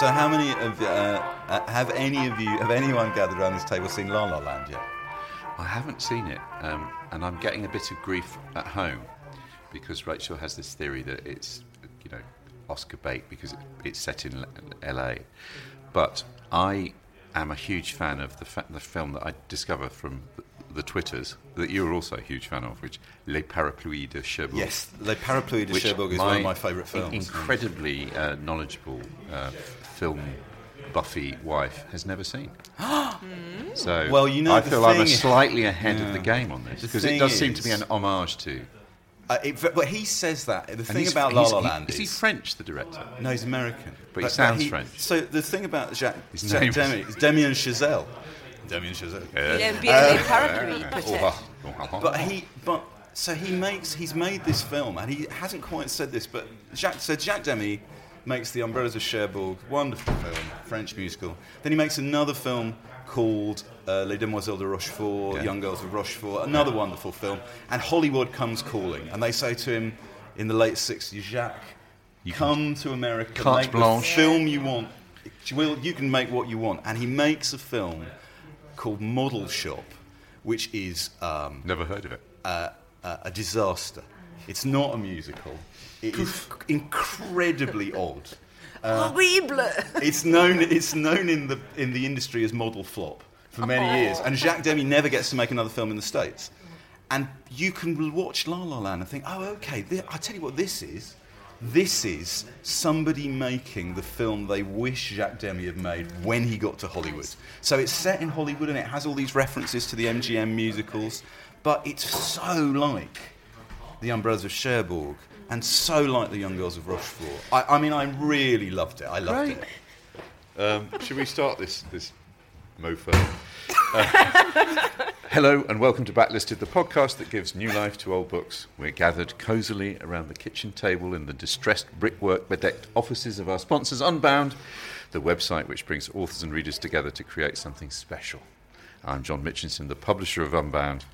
So, how many of uh, uh, have any of you, have anyone gathered around this table seen La La Land yet? I haven't seen it, um, and I'm getting a bit of grief at home because Rachel has this theory that it's, you know, Oscar bait because it's set in LA. But I am a huge fan of the, fa- the film that I discovered from the, the Twitters that you're also a huge fan of, which Les Parapluies de Cherbourg. Yes, Les Parapluies de Cherbourg is one of my favourite films. Incredibly uh, knowledgeable uh, film Buffy wife has never seen. so Well, you know, I feel I'm a slightly ahead of the game on this because it thing does seem to be an homage to. Uh, it, but he says that. The and thing about La he's- La he- Land is he French, the director? No, he's American. But he sounds French. So the thing about Jacques, His Jacques name is- Demy is Damien Chazelle. Damien Chazelle. Il aime bien les parapluies, Oh, peut-être. But he, but so he makes, he's made this film, and he hasn't quite said this, but Jacques, so Jacques Demy makes The Umbrellas of Cherbourg, wonderful film, French musical. Then he makes another film called uh, Les Demoiselles de Rochefort, Yeah. Young Girls of Rochefort, another wonderful film. And Hollywood comes calling, and they say to him in the late 60s, Jacques, You come to America, Carte make blanche. the film you want. Will, you can make what you want. And he makes a film called Model Shop, which is um, Never heard of it. uh, uh, a disaster. It's not a musical. It is incredibly odd. Uh, Horrible! It's known. It's known in the in the industry as model flop for many oh. years. And Jacques Demy never gets to make another film in the states. And you can watch La La Land and think, oh, okay. Th- I tell you what, this is. This is somebody making the film they wish Jacques Demy had made when he got to Hollywood. So it's set in Hollywood and it has all these references to the MGM musicals, but it's so like the Umbrellas of Cherbourg and so like the Young Girls of Rochefort. I, I mean, I really loved it. I loved Great. it. Um, should we start this this mofo? Uh, hello and welcome to Backlisted, the podcast that gives new life to old books. We're gathered cosily around the kitchen table in the distressed brickwork bedecked offices of our sponsors, Unbound, the website which brings authors and readers together to create something special. I'm John Mitchinson, the publisher of Unbound.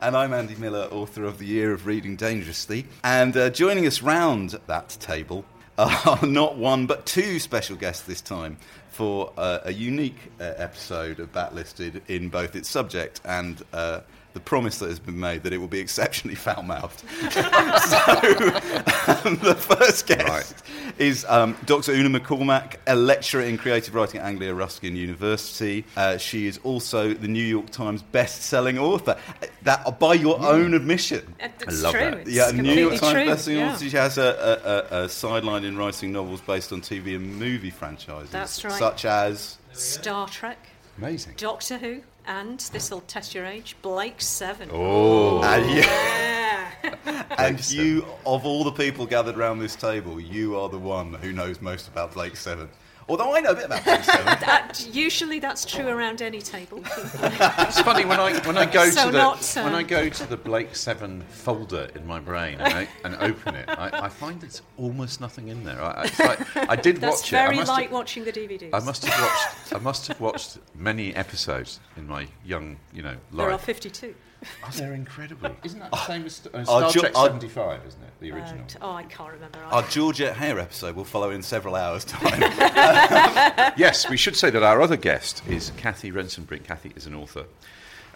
And I'm Andy Miller, author of The Year of Reading Dangerously. And uh, joining us round that table are not one but two special guests this time for uh, a unique uh, episode of Backlisted in both its subject and uh, the promise that has been made that it will be exceptionally foul mouthed. so, um, the first guest. Is um, Dr. Una McCormack, a lecturer in creative writing at Anglia Ruskin University. Uh, she is also the New York Times best-selling author. Uh, That by your own admission. It's love true. that. It's Yeah, New completely York Times true. best-selling yeah. author. She has a, a, a, a sideline in writing novels based on TV and movie franchises, That's right. such as Star Trek, Amazing. Doctor Who, and this will test your age, Blake Seven. Oh, and you, Yeah. and you, of all the people gathered around this table, you are the one who knows most about Blake Seven. Although I know a bit about Blake Seven. That- usually that's true around any table. It's funny when I when I go So to the not, so- when I go to the Blake Seven folder in my brain and, I, and open it, I, I find there's almost nothing in there. I, it's like, I did That's watch it. I very must like have, watching the DVDs. I must have watched. I must have watched many episodes in my young, you know, life. There are life. 52. Oh, they're incredible. Isn't that the same as uh, Star Jo- Trek our- seventy five? Isn't it the original? And- oh, I can't remember. Our Georgette Heyer episode will follow in several hours' time. yes, we should say that our other guest is Cathy Rentzenbrink. Cathy is an author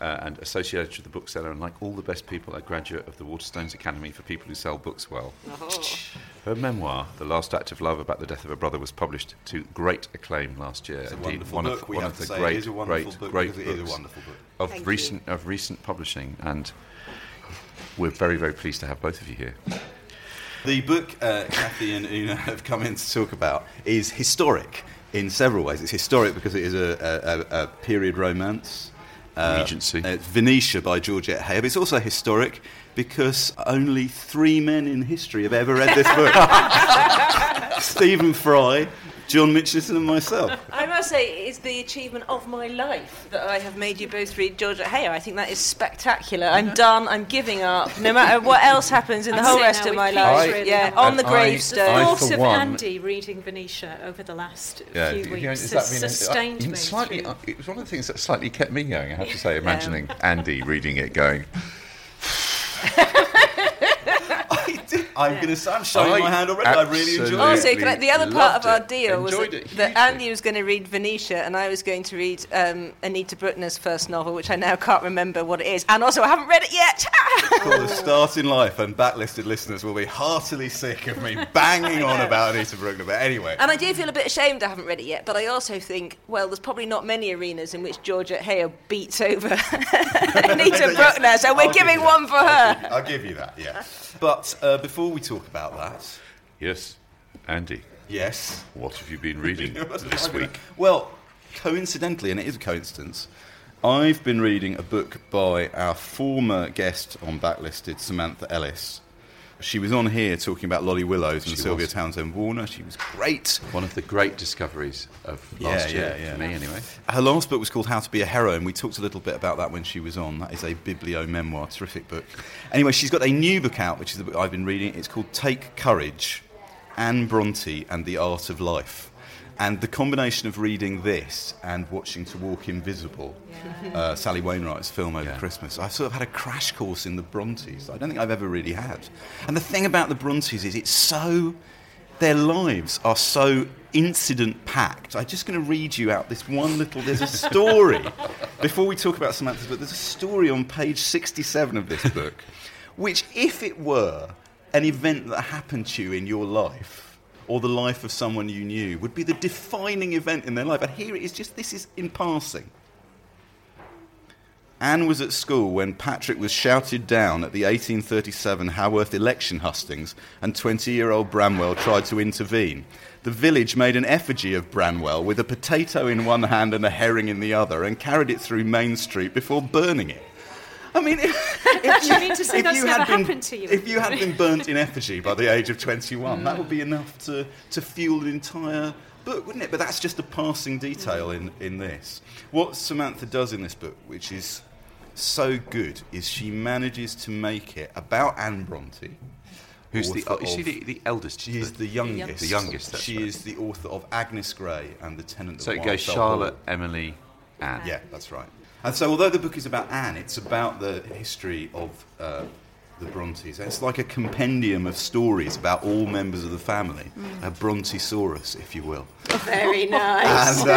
uh, and associated with the bookseller, and like all the best people, a graduate of the Waterstones Academy for people who sell books well. Her memoir, The Last Act of Love About the Death of Her Brother, was published to great acclaim last year. It's a Indeed, wonderful one book. of, we one have of to the say great, it is a wonderful great, book great because it is a books wonderful book. of Thank recent of recent publishing, and we're very very pleased to have both of you here. The book uh, Cathy and Una have come in to talk about is historic in several ways. It's historic because it is a, a, a, a period romance. Uh, Regency. uh, Venetia by Georgette Heyer. It's also historic because only three men in history have ever read this book Stephen Fry, John Mitchinson, and myself. I must say, it's the achievement of my life that I have made you both read Georgette Heyer. I think that is spectacular. I'm done. I'm giving up. No matter what else happens in the whole rest of my life. really. yeah, And on the I- The gravestone. I, thought of one- Andy reading Venetia over the last Yeah, few you know, weeks has has that been a- sustained uh, me. slightly? through. uh, it was one of the things that slightly kept me going. I have to say, imagining Andy reading it, going, I did. I'm going to say, I'm showing I my hand already. I really enjoyed it. Also, can I, the other part of loved our deal was Enjoyed that, it that. Andy was going to read Venetia and I was going to read um, Anita Brookner's first novel, which I now can't remember what it is. And also, I haven't read it yet. called the Start in Life, and backlisted listeners will be heartily sick of me banging on about Anita Brookner. But anyway, And I do feel a bit ashamed I haven't read it yet, but I also think, well, there's probably not many arenas in which Georgette Heyer beats over Anita Brookner, so we're I'll giving one for her. I'll give you that, yeah. But uh, before we talk about that, "Yes, Andy, yes. what have you been reading this week?" Well, coincidentally, and it is a coincidence, I've been reading a book by our former guest on Backlisted, Samantha Ellis. She was on here talking about Lolly Willowes and She Sylvia was. Townsend Warner. She was great. One of the great discoveries of last Yeah, year yeah, yeah. for me, anyway. Her last book was called How to Be a Heroine. We talked a little bit about that when she was on. That is a biblio memoir, terrific book. Anyway, she's got a new book out, which is the book I've been reading. It's called Take Courage Anne Bronte and the Art of Life. And the combination of reading this and watching To Walk Invisible, uh, Sally Wainwright's film over Yeah. Christmas, I've sort of had a crash course in the Brontes. I don't think I've ever really had. And the thing about the Brontes is it's so their lives are so incident packed. I'm just going to read you out this one little. There's a story. Before we talk about Samantha's book, there's a story on page 67 of this book, which, if it were an event that happened to you in your life, or the life of someone you knew, would be the defining event in their life. And here it is just this is in passing. Anne was at school when Patrick was shouted down at the 1837 Haworth election hustings and 20 year old Branwell tried to intervene. The village made an effigy of Branwell with a potato in one hand and a herring in the other and carried it through Main Street before burning it. I mean, if, if You mean to say that's never had been, happened to you? If you had been burnt in effigy by the age of 21, that would be mm. enough to, to fuel an entire book, wouldn't it? But that's just a passing detail in, in this. What Samantha does in this book, which is so good, is she manages to make it about Anne Bronte. Who's the? author Oh, is she the, the eldest? She is the youngest. The youngest, that's she right. is the author of Agnes Grey and The Tenant of the Son. So of it goes Charlotte, Hall. Emily, Anne. Yeah, that's right. And so, although the book is about Anne, it's about the history of uh, the Brontes. It's like a compendium of stories about all members of the family, a Brontesaurus, if you will. Very nice. And,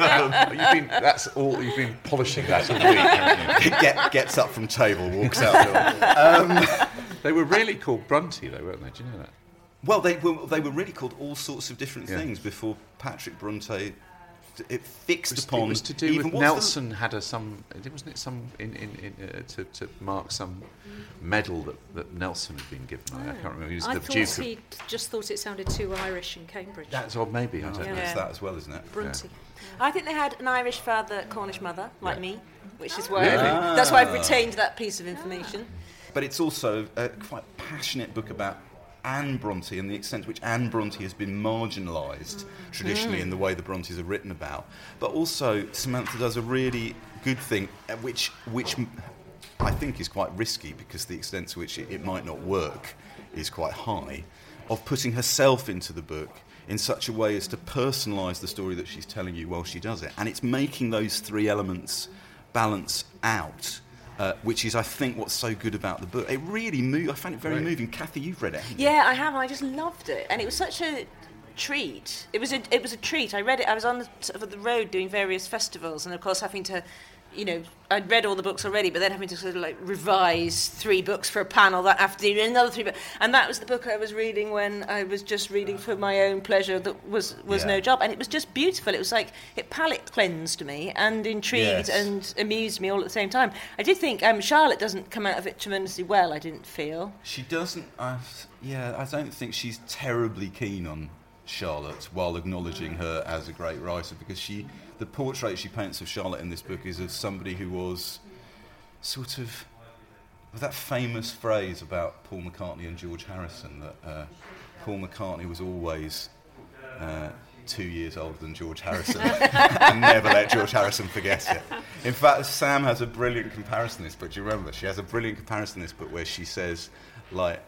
uh, You've been, that's all. You've been polishing that all week, haven't you? get, gets up from table, walks out. the door. They were really called Bronte, though, weren't they? Do you know that? Well, they were, they were really called all sorts of different Yeah. things before Patrick Bronte. It fixed It was, upon. it was to do even- with what's the- Nelson had a some wasn't it some in, in, in uh, to, to mark some medal that, that Nelson had been given I, I can't remember he was I the thought Duke he just thought it sounded too Irish in Cambridge. that's or maybe I Oh, don't know it's that as well, isn't it? Brunty. I think they had an Irish father, Cornish mother, like Yeah. me, which is why Really? that's why I've retained that piece of information. But it's also a quite passionate book about Anne Bronte and the extent to which Anne Bronte has been marginalised traditionally in the way the Brontes are written about. But also, Samantha does a really good thing, uh, which, which I think is quite risky because the extent to which it, it might not work is quite high, of putting herself into the book in such a way as to personalise the story that she's telling you while she does it. And it's making those three elements balance out. Uh, which is, I think, what's so good about the book. It really moved. I found it very Right. moving. Cathy, you've read it. haven't you? Yeah, I have. I just loved it, and it was such a treat. It was a it was a treat. I read it. I was on the, sort of the road doing various festivals, and of course having to you know, I'd read all the books already, but then having to sort of like revise three books for a panel that afternoon, another three books, and that was the book I was reading when I was just reading for my own pleasure. That was was Yeah. no job, and it was just beautiful. It was like it palate cleansed me and intrigued Yes. and amused me all at the same time. I did think um, Charlotte doesn't come out of it tremendously well. I didn't feel. She doesn't. I yeah, I don't think she's terribly keen on Charlotte while acknowledging her as a great writer because she, the portrait she paints of Charlotte in this book is of somebody who was sort of that famous phrase about Paul McCartney and George Harrison that uh, Paul McCartney was always. Uh, Two years older than George Harrison, and never let George Harrison forget it. In fact, Sam has a brilliant comparison in this book. Do you remember? She has a brilliant comparison in this book where she says, like,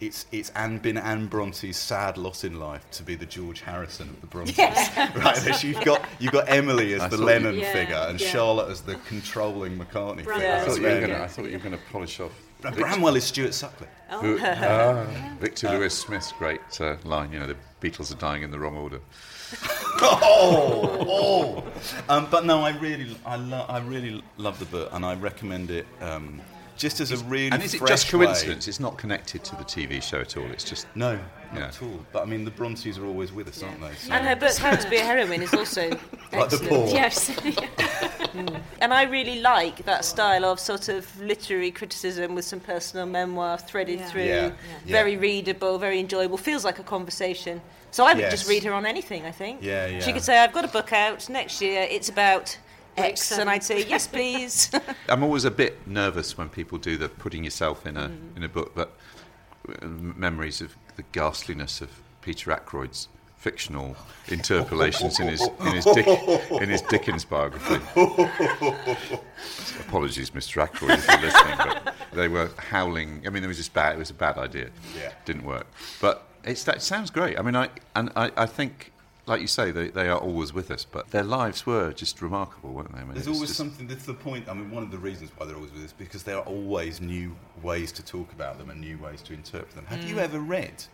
it's it's Anne, been Anne Bronte's sad lot in life to be the George Harrison of the Brontes. right, there you've got you've got Emily as I the Lennon Yeah, figure and yeah. Charlotte as the controlling McCartney Bram- figure. I thought you were Yeah. gonna- I thought you were going to polish off. And Branwell is Stuart Sutcliffe. Who- ah, Victor Lewis Smith's great uh, line, you know, the Beatles are dying in the wrong order. oh, oh. Um, but no, I really, I, lo- I really love the book, and I recommend it just just as a really And is it fresh just way- coincidence? It's not connected to the TV show at all. It's just No, not Yeah. at all. But I mean, the Brontes are always with us, aren't they? So- And her book How to Be a Heroine is also Like the excellent. poor. Yes. Mm. And I really like that style of sort of literary criticism with some personal memoir threaded Yeah. through. Yeah. Yeah. Very readable, very enjoyable, feels like a conversation. So I would Yes. just read her on anything, I think. Yeah, yeah. She could say, I've got a book out next year, it's about X, X, and I'd say, yes, please. I'm always a bit nervous when people do the putting yourself in a Mm. in a book, but uh, memories of the ghastliness of Peter Ackroyd's fictional interpolations in his in his, Dick, in his Dickens biography. Apologies, Mr. Ackroyd, if you're listening, but they were howling. I mean, it was just bad. It was a bad idea. Yeah. didn't work. But it's that sounds great. I mean, I and I, I think. Like you say, they, they are always with us, but their lives were just remarkable, weren't they? I mean, There's always just- something. That's the point. I mean, one of the reasons why they're always with us because there are always new ways to talk about them and new ways to interpret them. Have you hmm. ever read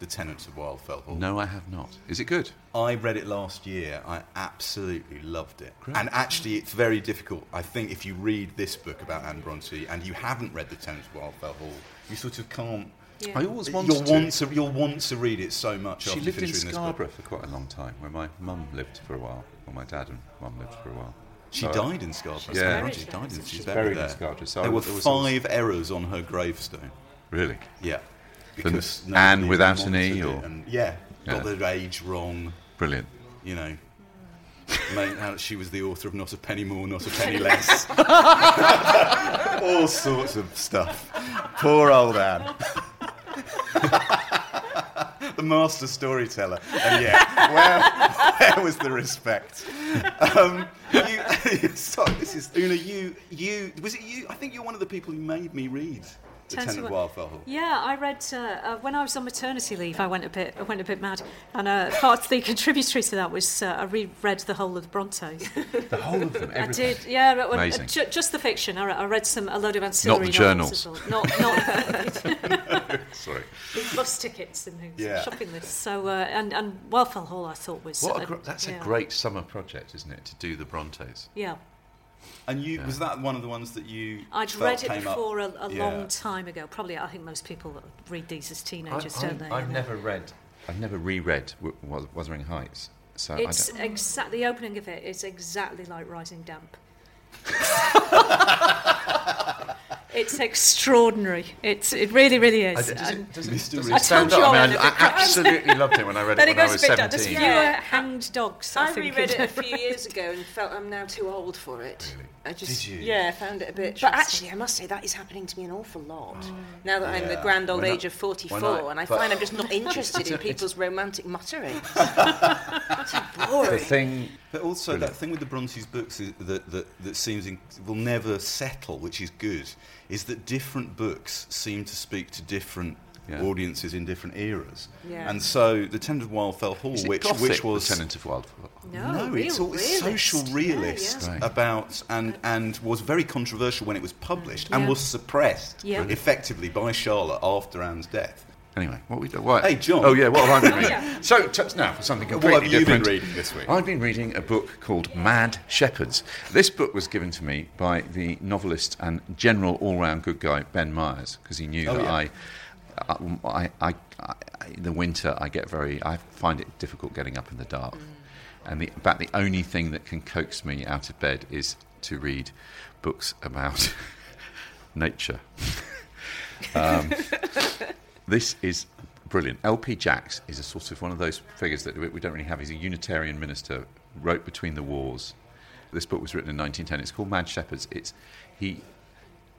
The Tenants of Wildfell Hall? No, I have not. Is it good? I read it last year. I absolutely loved it. And actually, it's very difficult. I think if you read this book about Anne Bronte and you haven't read The Tenants of Wildfell Hall, you sort of can't. I always wanted You'll to. want to. You'll want to read it so much. She after you lived in reading this book. Scarborough for quite a long time, where my mum lived for a while, or my dad and mum lived for a while. She So died in Scarborough. Yeah. Yeah, she died in. She's She's buried, buried in. Scarborough, so there I- were there was five errors on her gravestone. Really? Yeah. For Because Anne without an E, or- and- yeah, got the age wrong. Brilliant. You know. Made she was the author of Not a Penny More, Not a Penny Less. All sorts of stuff. Poor old Anne. the master storyteller. And yeah, where, where was the respect? Um, you, sorry, this is Una. You, you was it you? I think you're one of the people who made me read the Tenants Tenant of of Wildfell Hall. Yeah, I read uh, uh, when I was on maternity leave. I went a bit, I went a bit mad, and uh, part of the contributory to that was uh, I reread the whole of the Brontes. The whole of them. Everything. I did, yeah, but when- uh, Amazing. ju- just the fiction. I, re- I read some a load of ancillary the journals. as well. Not, not Sorry. bus tickets and things, Yeah. shopping lists. So uh, and and Wildfell Hall, I thought was What uh, a gr- that's yeah. a great summer project, isn't it? To do the Brontes. Yeah, And you was that one of the ones that you? I'd felt read it came up- before a, a Yeah. long time ago. Probably, I think most people read these as teenagers, don't they? I've never read. I've never reread W- W- Wuthering Heights. So It's exactly the opening of it, it is exactly like Rising Damp. it's extraordinary. It's it really, really is. d- does it, does it, does it I stand told up? you I I mean, read I, it at the absolutely loved it when I read it it when I was a bit down. There's 17. fewer Yeah. Uh, hanged dogs. I, I think. reread it a few years ago and felt I'm now too old for it. I just, Did you? Yeah, I found it a bit. But actually, I must say that is happening to me an awful lot. Mm. Now that I'm the grand old When I- age of 44, when and I find I'm just not interested in people's romantic mutterings. The Boring. thing. But also Brilliant. that thing with the Brontes books is that, that, that seems in, will never settle, which is good, is that different books seem to speak to different Yeah. audiences in different eras. Yeah. And so the Tenant of Wildfell Hall, Is it which gothic, which was the Tenant of Wildfell? No, no, it's all realist. social realist yeah. Right. about and and was very controversial when it was published and was suppressed Yeah. effectively by Charlotte after Anne's death. Anyway, what we do? What? Hey, John. Oh yeah, what have I been reading? So t- now for something completely What have you been different. reading this week? I've been reading a book called Mad Shepherds. This book was given to me by the novelist and general all-round good guy Ben Myers because he knew Oh, that yeah. I. I, I, I, I, in the winter, I get very. I find it difficult getting up in the dark, mm. and the, about the only thing that can coax me out of bed is to read books about nature. Um, This is brilliant. L.P. Jacks is a sort of one of those figures that we don't really have. He's a Unitarian minister, wrote between the wars. This book was written in 1910. It's called Mad Shepherds. It's he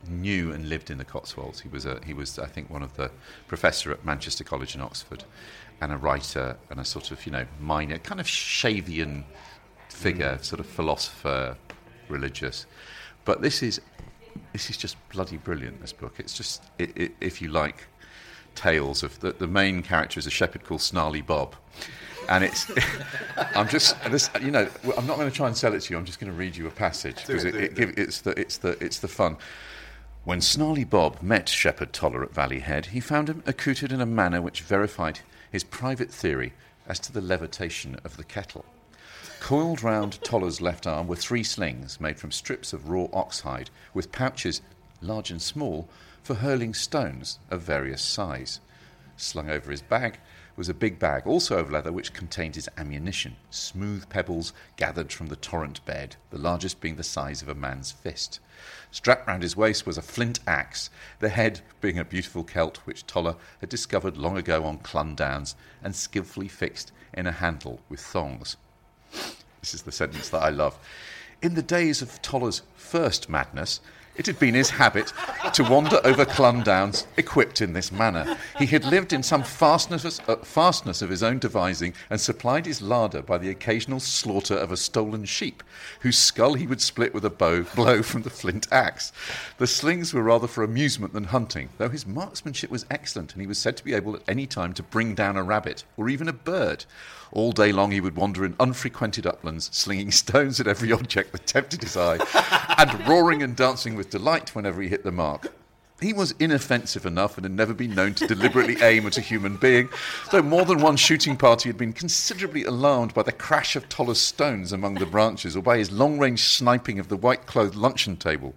knew and lived in the Cotswolds. He was a, he was I think one of the professor at Manchester College in Oxford, and a writer and a sort of you know minor kind of Shavian figure, mm. sort of philosopher, religious. But this is this is just bloody brilliant. This book. It's just it, it, if you like tales of the, the main character is a shepherd called Snarly Bob. And it's, I'm just, this, you know, I'm not going to try and sell it to you. I'm just going to read you a passage because it, it, it, it, it's the, it's the, it's the fun. When Snarly Bob met Shepherd Toller at Valley Head, he found him accoutred in a manner which verified his private theory as to the levitation of the kettle. Coiled round Toller's left arm were three slings made from strips of raw oxhide, with pouches, large and small, for hurling stones of various size. Slung over his bag was a big bag, also of leather, which contained his ammunition, smooth pebbles gathered from the torrent bed, the largest being the size of a man's fist. Strapped round his waist was a flint axe, the head being a beautiful celt which Toller had discovered long ago on Clun Downs and skilfully fixed in a handle with thongs. This is the sentence that I love. In the days of Toller's first madness, it had been his habit to wander over Clundowns equipped in this manner. He had lived in some fastness, uh, fastness of his own devising and supplied his larder by the occasional slaughter of a stolen sheep, whose skull he would split with a bow blow from the flint axe. The slings were rather for amusement than hunting, though his marksmanship was excellent and he was said to be able at any time to bring down a rabbit or even a bird. All day long he would wander in unfrequented uplands, slinging stones at every object that tempted his eye, and roaring and dancing with delight whenever he hit the mark. He was inoffensive enough and had never been known to deliberately aim at a human being, though more than one shooting party had been considerably alarmed by the crash of Toller's stones among the branches or by his long range sniping of the white clothed luncheon table.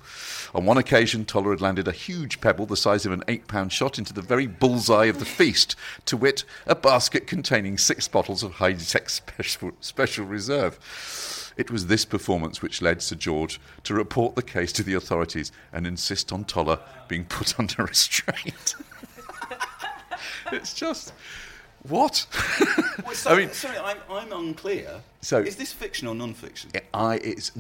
On one occasion, Toller had landed a huge pebble the size of an eight pound shot into the very bullseye of the feast, to wit, a basket containing six bottles of high tech special, special reserve. It was this performance which led Sir George to report the case to the authorities and insist on Toller being put under restraint. it's just. What? So, I mean- sorry, I'm, I'm unclear. So- is this fiction or non-fiction? I it's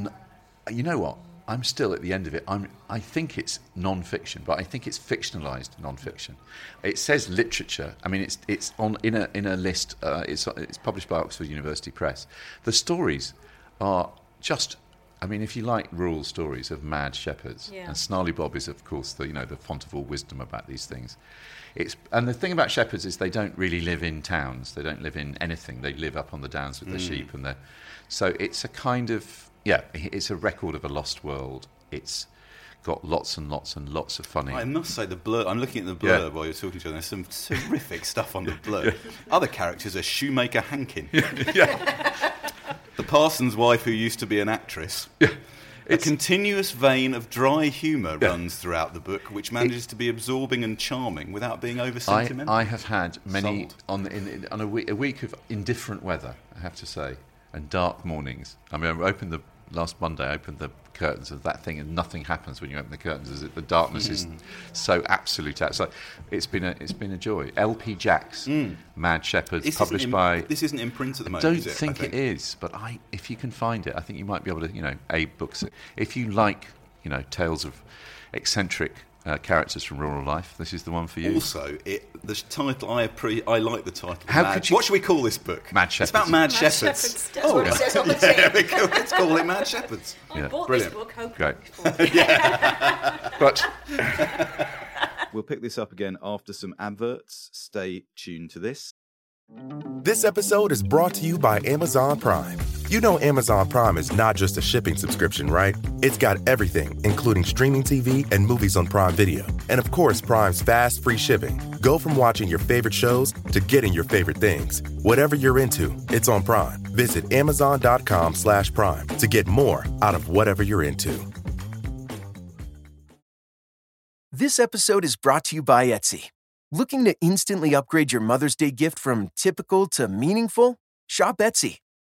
you know what I'm still at the end of it. I'm I think it's non-fiction, but I think it's fictionalized non-fiction. It says literature. I mean, it's it's on in a in a list. Uh, it's it's published by Oxford University Press. The stories are just. I mean, if you like rural stories of mad shepherds, Yeah. and Snarly Bob is, of course, the you know the font of all wisdom about these things. It's and the thing about shepherds is they don't really live in towns. They don't live in anything. They live up on the downs with their mm. sheep, and they so it's a kind of yeah, it's a record of a lost world. It's got lots and lots and lots of funny. I must say the blur. I'm looking at the Yeah. blurb while you're talking to them. There's some terrific stuff on the blurb. Other characters are shoemaker Hankin, the parson's wife who used to be an actress. A It's- continuous vein of dry humour runs throughout the book, which manages to be absorbing and charming without being over I, sentimental. I have had many Sold. on in, in, on a week, a week of indifferent weather. I have to say, and dark mornings. I mean, I opened the last Monday. I opened the curtains of that thing, and nothing happens when you open the curtains. Is it the darkness is Hmm. so absolute outside? It's been a it's been a joy. L.P. Jacks, Mad Shepherds, Hmm. This published by This isn't in print at the moment. I don't is it? think, I it is, but I, if you can find it, I think you might be able to, you know, a books it. If you like, you know, tales of eccentric uh, characters from rural life, this is the one for you. Also, it, the title I appre- I like the title. How Mad- could you- What should we call this book? Mad Shepherds. It's about mad, Mad shepherds. Shepherds. That's what it says on the yeah, tin. we call- let's call it Mad Shepherds. I Yeah. bought Brilliant. this book hoping Great. for it. But We'll pick this up again after some adverts. Stay tuned to this. This episode is brought to you by Amazon Prime. You know Amazon Prime is not just a shipping subscription, right? It's got everything, including streaming TV and movies on Prime Video. And of course, Prime's fast, free shipping. Go from watching your favorite shows to getting your favorite things. Whatever you're into, it's on Prime. Visit amazon.com slash prime to get more out of whatever you're into. This episode is brought to you by Etsy. Looking to instantly upgrade your Mother's Day gift from typical to meaningful? Shop Etsy.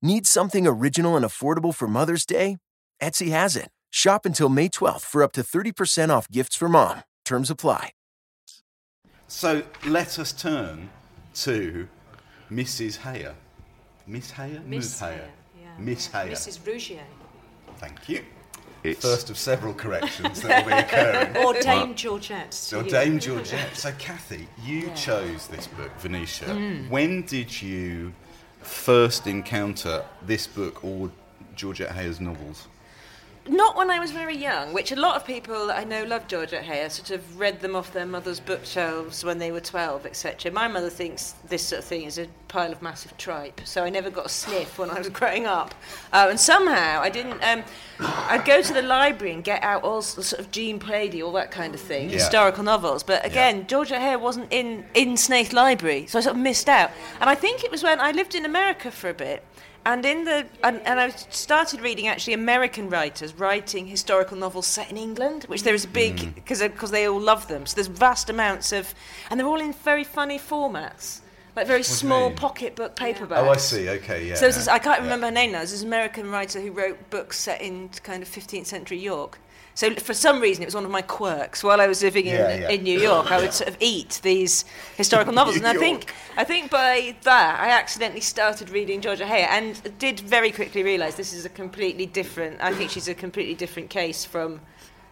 Need something original and affordable for Mother's Day? Etsy has it. Shop until May 12th for up to 30% off gifts for mom. Terms apply. So let us turn to Mrs. Heyer. Miss Heyer? Miss Ms. Heyer, yeah. Miss Heyer. Mrs. Rougier. Thank you. It's First of several corrections that will be occurring. Or Dame Georgette. to So. Dame Georgette. So Cathy, you chose this book, Venetia. Mm. When did you first encounter this book or Georgette Heyer's novels? Not when I was very young, which a lot of people I know love Georgette Heyer, sort of read them off their mother's bookshelves when they were 12, etc. My mother thinks this sort of thing is a pile of massive tripe, so I never got a sniff when I was growing up. Uh, and somehow I didn't. Um, I'd go to the library and get out all sort of Jean Plaidy, all that kind of thing, Yeah. historical novels. But again, Georgette Heyer wasn't in, in Snaith Library, so I sort of missed out. And I think it was when I lived in America for a bit. And in the and, and I started reading actually American writers writing historical novels set in England, which there is a big mm. because because they all love them. So there's vast amounts of, and they're all in very funny formats, like very do you small mean? pocketbook paperbacks. Oh, I see. Okay, yeah. So there's this, I can't yeah. remember her name now. There's this American writer who wrote books set in kind of 15th century York. So for some reason, it was one of my quirks. While I was living in, Yeah, yeah. in New York, I would sort of eat these historical novels, and I think I think by that I accidentally started reading Georgette Heyer, and did very quickly realise this is a completely different. I think she's a completely different case from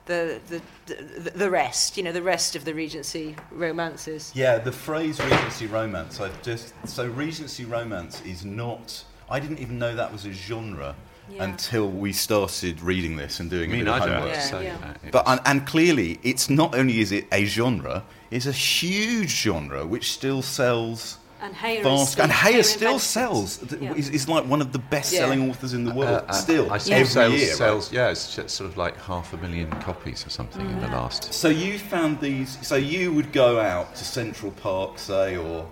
the the, the the rest. You know, the rest of the Regency romances. Yeah, the phrase Regency romance. I just so Regency romance is not. I didn't even know that was a genre Yeah. until we started reading this and doing I mean, a I bit of homework. have Yeah. say Yeah. But and, and clearly, it's not only is it a genre, it's a huge genre which still sells. And Heyer is Vast, still- and Heyer Heyer still invented it. sells. Yeah. Is, is like one of the best-selling Yeah. authors in the world. Uh, still, I see every sales, year. right? yeah, it's sort of like half a million copies or something in the last. So you found these. So you would go out to Central Park, say, or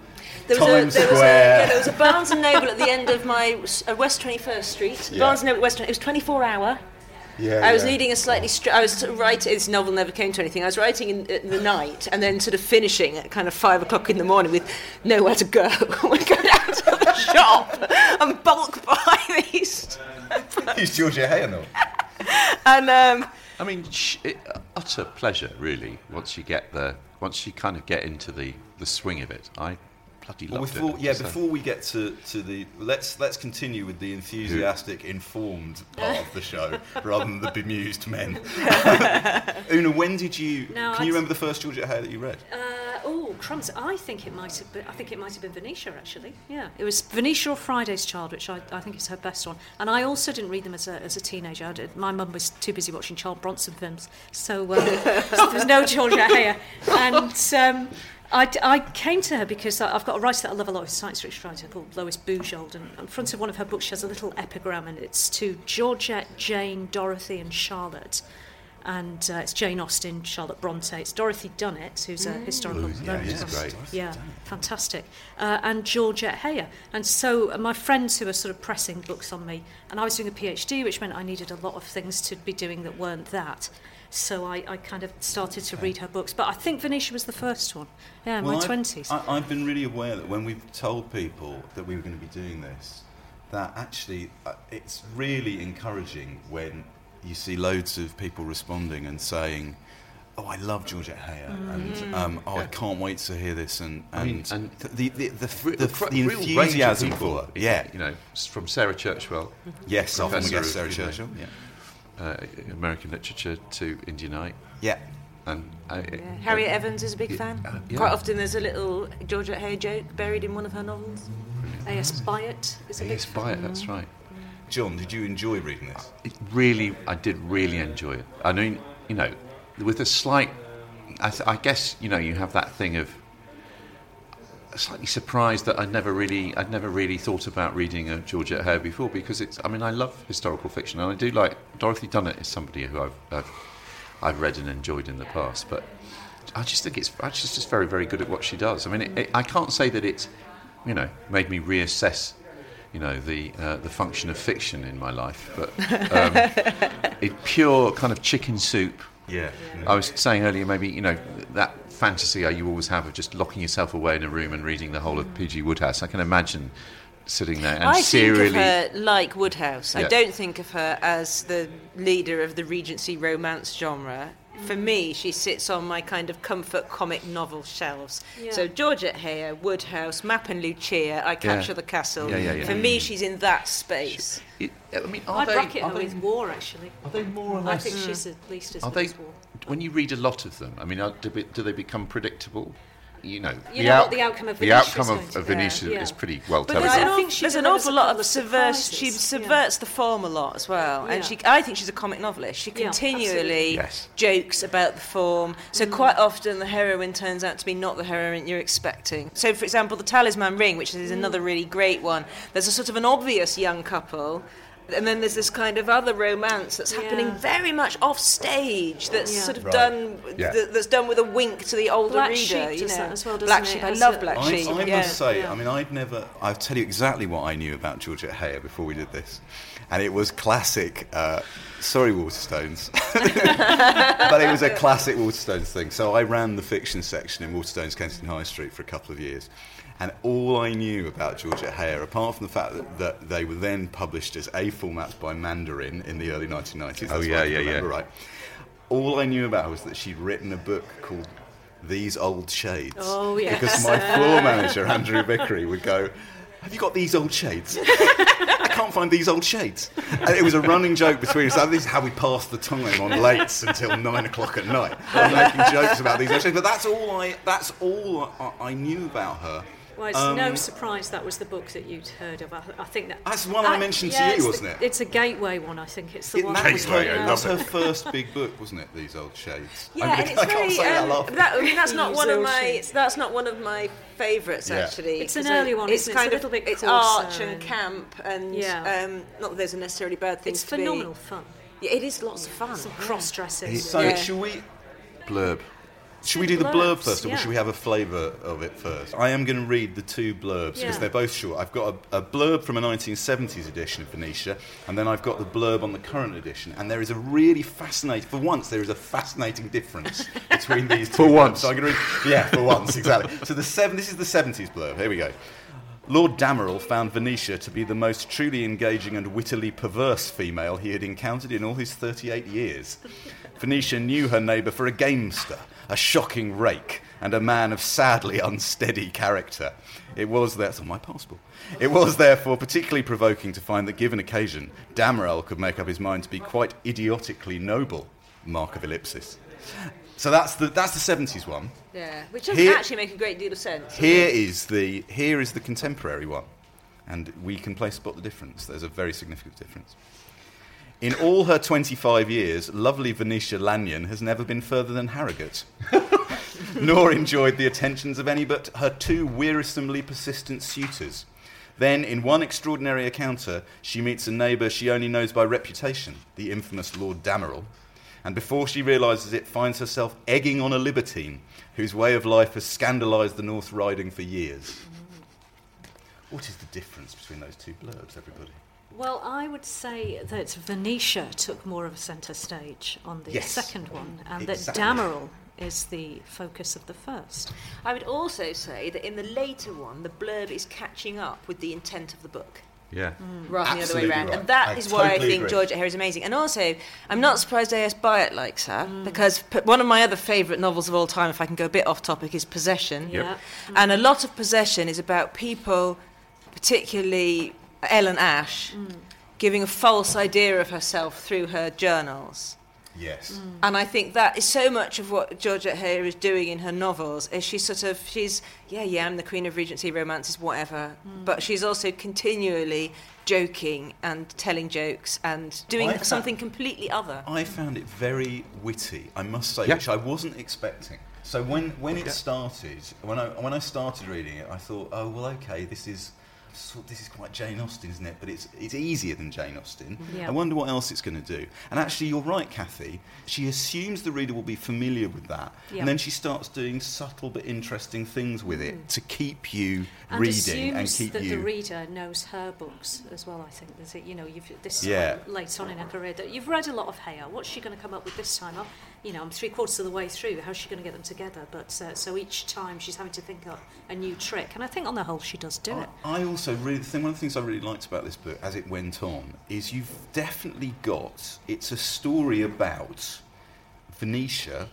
There was, Times a, there, was a, Square. yeah, there was a Barnes and Noble at the end of my uh, West 21st Street. Yeah. Barnes and Noble West. It was 24 hour. Yeah, I was yeah. leading a slightly. Str- I was sort of writing. This novel never came to anything. I was writing in, in the night and then sort of finishing at kind of five o'clock in the morning with nowhere to go. We'd go down to the shop and bulk buy these. Who's Georgette Heyer now? And um, I mean, sh- it, utter pleasure, really. Once you get the, once you kind of get into the, the swing of it, I bloody Well, loved before, it. yeah, So- before we get to, to the let's let's continue with the enthusiastic, informed part of the show rather than the bemused men. Una, when did you? No, can you I'd- remember the first Georgette Heyer that you read? Uh, oh, crumbs! I think it might have been. I think it might have been Venetia actually. Yeah, it was Venetia or Friday's Child, which I, I think is her best one. And I also didn't read them as a, as a teenager. I did, my mum was too busy watching Charles Bronson films, so, um, so there was no Georgette Heyer. And um, I, I came to her because I've got a writer that I love a lot, a science fiction writer called Lois Bujold, and in front of one of her books she has a little epigram, and it's to Georgette, Jane, Dorothy, and Charlotte and uh, it's Jane Austen, Charlotte Bronte, it's Dorothy Dunnett, who's a historical yeah, yeah, great. Yeah, fantastic. Uh, and Georgette Heyer. And so uh, my friends who were sort of pressing books on me, and I was doing a PhD, which meant I needed a lot of things to be doing that weren't that. So I, I kind of started to read her books. But I think Venetia was the first one. Yeah, in Well, my I've- 20s. I, I've been really aware that when we've told people that we were going to be doing this, that actually uh, it's really encouraging when you see loads of people responding and saying, Oh, I love Georgette Heyer, and um, oh, I can't wait to hear this. And and, I mean, and the the the, Re- the, cr- the real range enthusiasm for it. Yeah, you know, from Sarah Churchwell, yes, often we Professor get Sarah you know, Churchill. Yeah, uh, American literature to Indianite, yeah. and uh, Harriet Evans is a big yeah, fan. uh, yeah. Quite often there's a little Georgette Heyer joke buried in one of her novels. A.S. Byatt is a big Yes, by it. That's right. John, did you enjoy reading this? It really, I did really enjoy it. I mean, you know, with a slight, I, th- I guess, you know, you have that thing of slightly surprised that I'd never really, I'd never really thought about reading a Georgette Heyer before because it's, I mean, I love historical fiction and I do like Dorothy Dunnett is somebody who I've, I've, I've read and enjoyed in the past, but I just think it's, I just just very, very good at what she does. I mean, it, it, I can't say that it's, you know, made me reassess you know the uh, the function of fiction in my life, but um, it pure kind of chicken soup. Yeah. I was saying earlier, maybe you know that fantasy you always have of just locking yourself away in a room and reading the whole of mm. P.G. Wodehouse. I can imagine sitting there and I serially. think of her like Wodehouse. I don't think of her as the leader of the Regency romance genre. For me, mm. she sits on my kind of comfort comic novel shelves. Yeah. So Georgette Heyer, Wodehouse, Mapp and Lucia, I Capture the Castle. Yeah, yeah, yeah. For me, she's in that space. It- I mean, are I they, bracket are her they, with War, actually. are they more or I think she's at least as Are good they? as War. When you read a lot of them, I mean, are, do, do they become predictable? You know, You know what the outcome of the Venetia is outcome going of, to of. Venetia Yeah. is pretty well But telegraphed. there's an, I think she there's an awful lot of of subverse. She surprises, subverts the form a lot as well, and she. I think she's a comic novelist. She continually Yes. jokes about the form. So mm. quite often the heroine turns out to be not the heroine you're expecting. So, for example, the Talisman Ring, which is mm. another really great one. There's a sort of an obvious young couple. And then there's this kind of other romance that's happening Yeah. very much off stage. That's Yeah. sort of Right. done. Yeah. th- that's done with a wink to the older Black reader. Sheep you does know. that as well, doesn't Black it? Sheep. I As love a- Black I, Sheep. I yeah. must say, Yeah. I mean, I'd never. I'll tell you exactly what I knew about Georgette Heyer before we did this, and it was classic. Uh, sorry, Waterstones, but it was a classic Waterstones thing. So I ran the fiction section in Waterstones Kensington High Street for a couple of years, and all I knew about Georgette Heyer, apart from the fact that, that they were then published as A formats by Mandarin in the early 1990s. Oh, that's yeah, what I can yeah, yeah. Right. All I knew about was that she'd written a book called These Old Shades. Oh, yes. Because my floor manager, Andrew Vickery, would go, Have you got these old shades? I can't find these old shades. And it was a running joke between us. This is how we passed the time on lates until nine o'clock at night. Making jokes about these old shades. But that's all I, that's all I, I knew about her. Well, it's Um, no surprise that was the book that you'd heard of. I, I think that That's the one I mentioned to you, wasn't it? It's a gateway one. I think it's the It, one. that that was her, Gateway, I yeah. her first big book, wasn't it? These old shades. Yeah, I, and it's I can't very. say that um, laughing. that, I mean, that's not one of my. shades. That's not one of my favourites Yeah. actually. It's an early one, It's isn't it? It's kind a of little bit It's arch and and- camp, and Yeah. um, not that there's necessarily bad things. It's to be- phenomenal fun. Yeah, it is lots of fun. Some cross dressing. So, Yeah. should we blurb. Should we do the blurb first, or yeah. should we have a flavour of it first? I am going to read the two blurbs because Yeah. they're both short. I've got a, a blurb from a 1970s edition of Venetia, and then I've got the blurb on the current edition. And there is a really fascinating, for once, there is a fascinating difference between these two. For blurbs. once. So I'm going to read, yeah, for once, exactly. So the seven, this is the 70s blurb. Here we go. Lord Damerel found Venetia to be the most truly engaging and wittily perverse female he had encountered in all his 38 years. Venetia knew her neighbour for a gamester, a shocking rake, and a man of sadly unsteady character. It was that's on my passport. It was therefore particularly provoking to find that, given occasion, Damerel could make up his mind to be quite idiotically noble. Mark of ellipsis. So that's the that's the 70s one. Yeah, which doesn't Here- actually make a great deal of sense. Here is the here is the contemporary one, and we can play spot the difference. There's a very significant difference. In all her 25 years, lovely Venetia Lanyon has never been further than Harrogate, nor enjoyed the attentions of any but her two wearisomely persistent suitors. Then, in one extraordinary encounter, she meets a neighbour she only knows by reputation, the infamous Lord Damerel, and before she realises it, finds herself egging on a libertine whose way of life has scandalised the North Riding for years. What is the difference between those two blurbs, everybody? Well, I would say that Venetia took more of a centre stage on the Yes. second one, and Exactly. that Damerel is the focus of the first. I would also say that in the later one, the blurb is catching up with the intent of the book. Yeah. Mm. rather than the other way around. right. And that I is why I think agree. Georgette Heyer is amazing. And also, I'm not surprised A.S. Byatt likes her mm. because one of my other favourite novels of all time, if I can go a bit off topic, is Possession. Yeah. And a lot of Possession is about people, particularly Ellen Ash, giving a false idea of herself through her journals. Yes. Mm. And I think that is so much of what Georgette Heyer is doing in her novels. Is she's sort of she's yeah yeah I'm the queen of Regency romances whatever, mm. but she's also continually joking and telling jokes and doing I found- something completely other. I found it very witty, I must say, Yeah. which I wasn't expecting. So when, when it started, when I, when I started reading it, I thought, oh, well, okay, this is, sort this is quite Jane Austen, isn't it? But it's, it's easier than Jane Austen. Yeah. I wonder what else it's going to do. And actually, you're right, Cathy. She assumes the reader will be familiar with that. Yeah. And then she starts doing subtle but interesting things with it hmm. to keep you and reading and assumes keep that you... the reader knows her books as well. I think there's a, you know you've this is Yeah. late on in her career that you've read a lot of Heyer. What's she going to come up with this time? Oh, you know, I'm three quarters of the way through. How's she going to get them together? But uh, so each time she's having to think up a new trick, and I think on the whole she does do it. I I also really think one of the things I really liked about this book as it went on is you've definitely got it's a story about Venetia,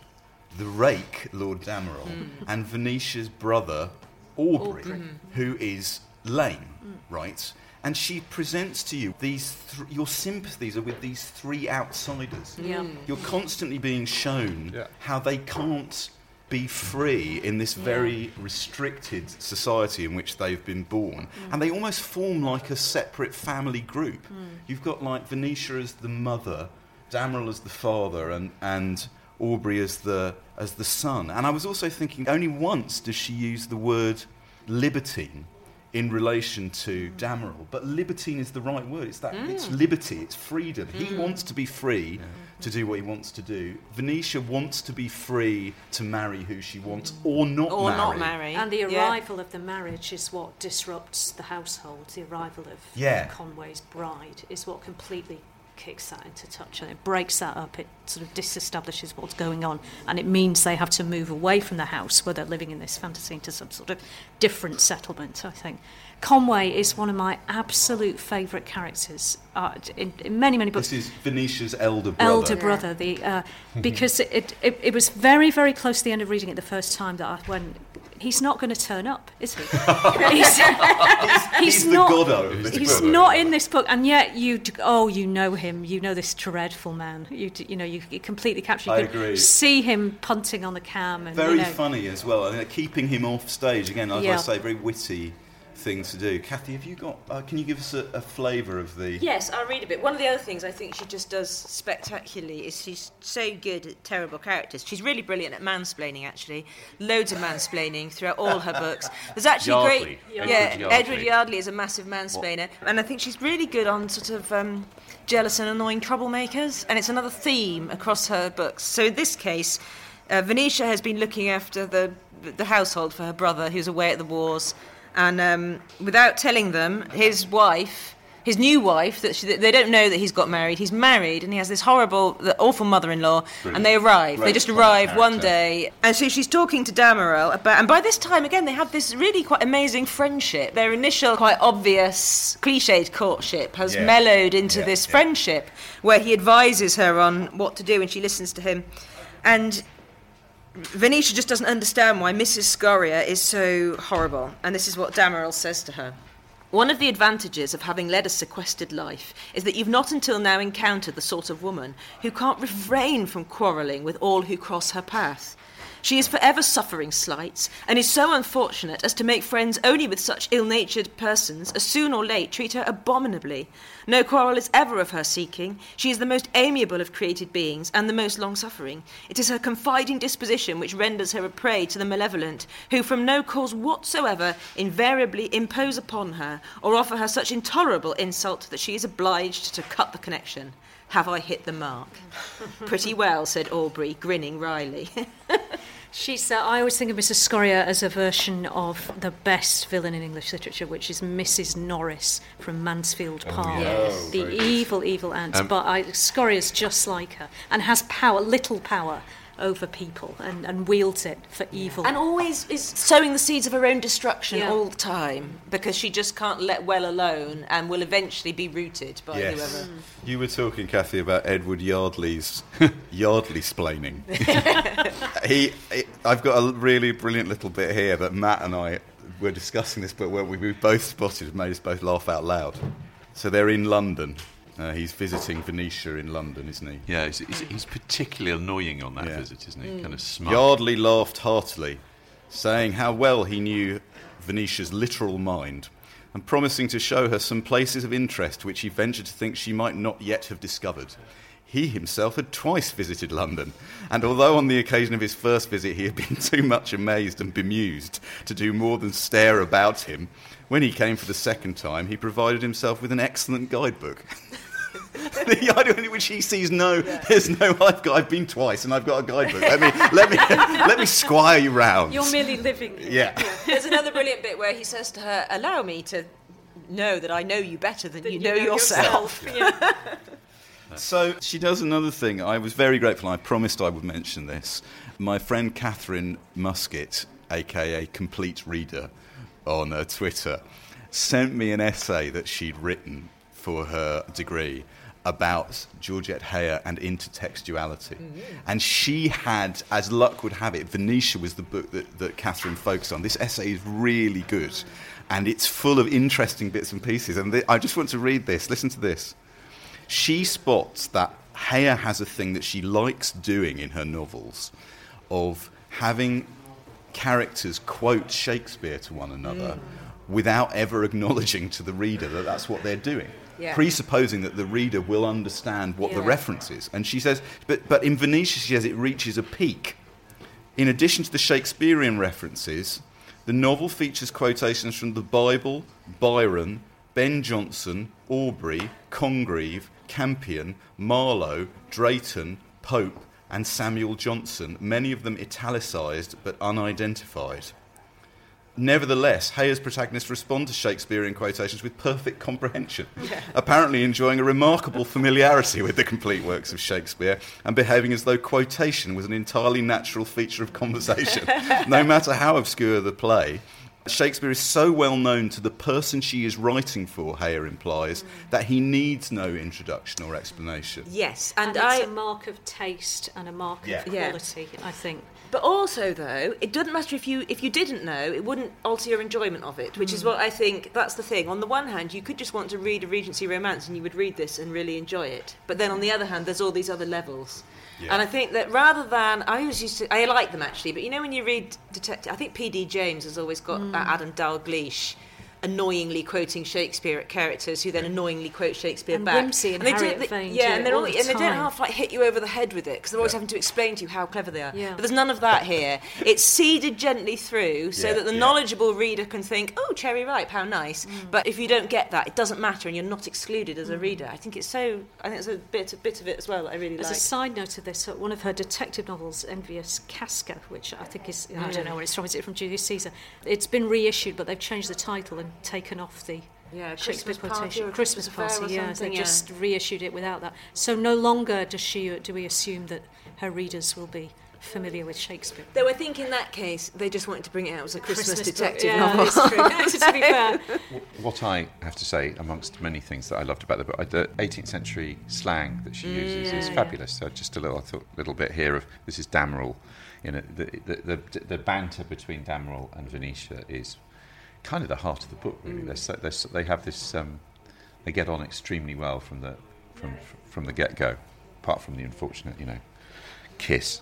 the rake Lord Damerel, and Venetia's brother Aubrey, Aubrey. who is lame, right? And she presents to you these th- your sympathies are with these three outsiders. Yeah. Mm. You're constantly being shown Yeah. how they can't be free in this very restricted society in which they've been born. Mm. And they almost form like a separate family group. Mm. You've got like Venetia as the mother, Damerel as the father, and, and Aubrey as the, as the son. And I was also thinking, only once does she use the word libertine in relation to Damerel. But libertine is the right word. It's that mm. it's liberty, it's freedom. He mm. wants to be free to do what he wants to do. Venetia wants to be free to marry who she wants or not Or marry. not marry. And the Yeah. arrival of the marriage is what disrupts the household. The arrival of Yeah. Conway's bride is what completely kicks that into touch and it breaks that up. It sort of disestablishes what's going on, and it means they have to move away from the house where they're living in this fantasy into some sort of different settlement. I think Conway is one of my absolute favourite characters uh, in, in many many books This is Venetia's elder brother. elder brother the uh, because it, it it was very very close to the end of reading it the first time that I when he's not going to turn up is he he's, He's, the not Godot he's book. not in this book and yet you. Oh, you know him you know this dreadful man You you know you, you completely capture you I agree. see him punting on the cam and Very you know, funny as well. And keeping him off stage again, as I Yeah. say, very witty thing to do. Cathy, have you got? Uh, can you give us a, a flavour of the? Yes, I'll read a bit. One of the other things I think she just does spectacularly is she's so good at terrible characters. She's really brilliant at mansplaining, actually. Loads of mansplaining throughout all her books. There's actually Yardley. great. Edward Yeah, Yardley. Edward Yardley is a massive mansplainer. And I think she's really good on sort of um, jealous and annoying troublemakers. And it's another theme across her books. So in this case, uh, Venetia has been looking after the, the household for her brother who's away at the wars. And um, without telling them, his wife, his new wife, that she, they don't know that he's got married. He's married, and he has this horrible, the awful mother-in-law. And they arrive. they just arrive one day, and so she's talking to Damerel about. And by this time, again, they have this really quite amazing friendship. Their initial, quite obvious, cliched courtship has Yeah. mellowed into Yeah, this yeah. friendship, where he advises her on what to do, and she listens to him. And Venetia just doesn't understand why Mrs. Scorrier is so horrible, and this is what Damerel says to her. One of the advantages of having led a sequestered life is that you've not until now encountered the sort of woman who can't refrain from quarrelling with all who cross her path. She is forever suffering slights, and is so unfortunate as to make friends only with such ill natured persons as soon or late treat her abominably. No quarrel is ever of her seeking. She is the most amiable of created beings, and the most long suffering. It is her confiding disposition which renders her a prey to the malevolent, who from no cause whatsoever invariably impose upon her, or offer her such intolerable insult that she is obliged to cut the connection. Have I hit the mark? Pretty well, said Aubrey, grinning wryly. She's. Uh, I always think of Mrs. Scorrier as a version of the best villain in English literature, which is Mrs. Norris from Mansfield Park, yes. the evil, evil aunt. Um, but I, Scorrier's just like her and has power, little power over people and, and wields it for evil. And always is sowing the seeds of her own destruction Yeah. all the time because she just can't let well alone and will eventually be rooted by Yes. whoever. Mm. You were talking, Cathy, about Edward Yardley's Yardley splaining. he, he- I've got a really brilliant little bit here that Matt and I were discussing this, but where we, we both spotted it made us both laugh out loud. So they're in London. Uh, he's visiting Venetia in London, isn't he? Yeah, he's, he's, he's particularly annoying on that Yeah. visit, isn't he? Kind of smart. Yardley laughed heartily, saying how well he knew Venetia's literal mind, and promising to show her some places of interest which he ventured to think she might not yet have discovered. He himself had twice visited London, and although on the occasion of his first visit he had been too much amazed and bemused to do more than stare about him, when he came for the second time he provided himself with an excellent guidebook. the idea in which he sees no, there's no. I've got, I've been twice, and I've got a guidebook. Let me, let me, let me squire you round. You're merely living. yeah. There's another brilliant bit where he says to her, Allow me to know that I know you better than, that you, know, yourself. Yeah. So she does another thing. I was very grateful. I promised I would mention this. My friend Catherine Musket, aka Complete Reader, on uh, Twitter, sent me an essay that she'd written for her degree about Georgette Heyer and intertextuality. Mm-hmm. And she had, as luck would have it, Venetia was the book that, that Catherine focused on. This essay is really good. And it's full of interesting bits and pieces. And th- I just want to read this. Listen to this she spots that Heyer has a thing that she likes doing in her novels of having characters quote Shakespeare to one another mm. without ever acknowledging to the reader that that's what they're doing. Yeah. Presupposing that the reader will understand what the reference is. And she says, but, but in Venetia, she says it reaches a peak. In addition to the Shakespearean references, the novel features quotations from the Bible, Byron, Ben Jonson, Aubrey, Congreve, Campion, Marlowe, Drayton, Pope, and Samuel Johnson, many of them italicised but unidentified. Nevertheless, Heyer's protagonists respond to Shakespearean quotations with perfect comprehension, apparently enjoying a remarkable familiarity with the complete works of Shakespeare and behaving as though quotation was an entirely natural feature of conversation, no matter how obscure the play. Shakespeare is so well known to the person she is writing for, Hayer implies, that he needs no introduction or explanation. Yes, And, and, it's I. a mark of taste and a mark Yeah. of Yeah. quality, I think. But also, though, it doesn't matter if you if you didn't know, it wouldn't alter your enjoyment of it, which is what I think. That's the thing. On the one hand, you could just want to read a Regency romance, and you would read this and really enjoy it. But then on the other hand, there's all these other levels. Yeah. And I think that rather than I always used to, I like them actually. But you know, when you read detective, I think P.D. James has always got uh, Adam Dalgliesh. Annoyingly quoting Shakespeare at characters who then annoyingly quote Shakespeare And back. Wimsey and they do- Harriet they- Vane yeah, do and they're all all, the and they don't half like hit you over the head with it because they're always having to explain to you how clever they are. Yeah. But there's none of that here. It's seeded gently through so Yeah, that the yeah. knowledgeable reader can think, "Oh, cherry ripe, how nice." But if you don't get that, it doesn't matter, and you're not excluded as a reader. I think it's so. I think it's a bit a bit of it as well that I really As like. a side note of this, uh, one of her detective novels, Envious Casca, which I think is, I don't know where it's from, is it from Julius Caesar? It's been reissued, but they've changed the title and taken off the Yeah, Shakespeare Christmas quotation. Christmas Christmas Affair Party, or yeah. They've yeah. just reissued it without that. So no longer does she, do we assume that her readers will be familiar with Shakespeare. Though I think in that case they just wanted to bring it out as a Christmas, book. detective yeah, novel. It's true. To be fair, What I have to say, amongst many things that I loved about the book, the 18th century slang that she mm, uses is fabulous. So just a little, I thought, little bit here of this is Damerel. You know, the, the, the, the banter between Damerel and Venetia is kind of the heart of the book. Really, they're so, they're so, they have this. Um, they get on extremely well from the from from the get go. Apart from the unfortunate, you know, kiss,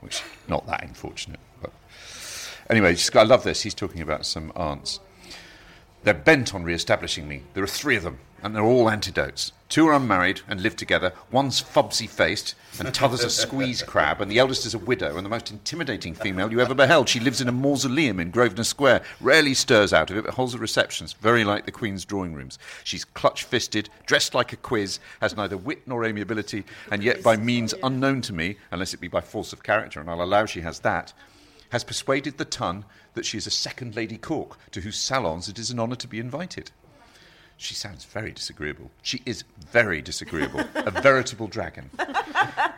which not that unfortunate, but anyway, just, I love this. He's talking about some aunts. They're bent on re-establishing me. There are three of them, and they're all antidotes. Two are unmarried and live together. One's fubsy-faced, and t'other's a squeeze crab, and the eldest is a widow, and the most intimidating female you ever beheld. She lives in a mausoleum in Grosvenor Square, rarely stirs out of it, but holds the receptions, very like the Queen's drawing rooms. She's clutch-fisted, dressed like a quiz, has neither wit nor amiability, and yet by means unknown to me, unless it be by force of character, and I'll allow she has that, has persuaded the ton that she is a second Lady Cork, to whose salons it is an honour to be invited. She sounds very disagreeable. She is very disagreeable, a veritable dragon.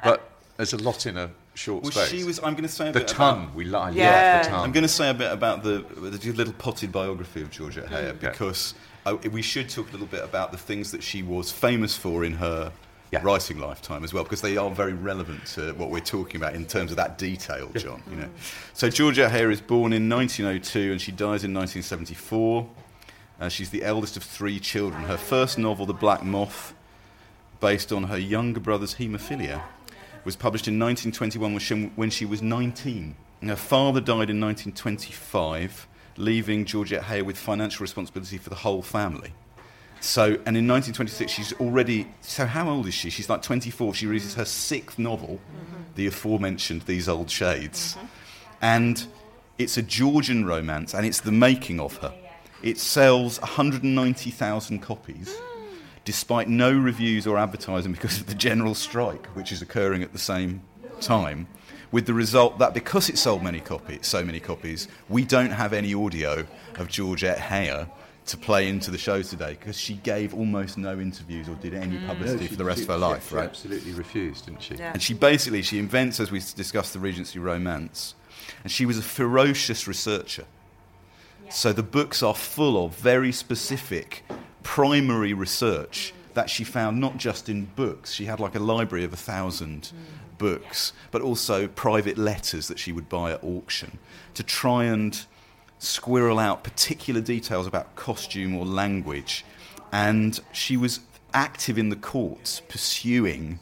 But There's a lot in a short Well, space. she was. I'm going to say a the bit ton. About, we li- I Yeah. love the ton. I'm going to say a bit about the, the little potted biography of Georgette Mm. Heyer because uh, we should talk a little bit about the things that she was famous for in her Yeah. writing lifetime as well, because they are very relevant to what we're talking about in terms of that detail, John. You know, so Georgette Heyer is born in 1902 and she dies in 1974. Uh, she's the eldest of three children. Her first novel, The Black Moth, based on her younger brother's haemophilia, was published in 1921 when she, when she was 19. Her father died in 1925, leaving Georgette Heyer with financial responsibility for the whole family. So, and in 1926, she's already. So, how old is she? She's like 24. She releases her sixth novel, the aforementioned These Old Shades. And it's a Georgian romance, and it's the making of her. It sells 190,000 copies, despite no reviews or advertising because of the general strike, which is occurring at the same time. With the result that because it sold many copies, so many copies, we don't have any audio of Georgette Heyer to play into the show today because she gave almost no interviews or did any mm. publicity for the rest of her life, she right? absolutely refused, didn't she? Yeah. And she basically she invents, as we discussed, the Regency romance, and she was a ferocious researcher. So the books are full of very specific primary research that she found not just in books. She had like a library of a thousand mm. books, but also private letters that she would buy at auction to try and squirrel out particular details about costume or language. And she was active in the courts pursuing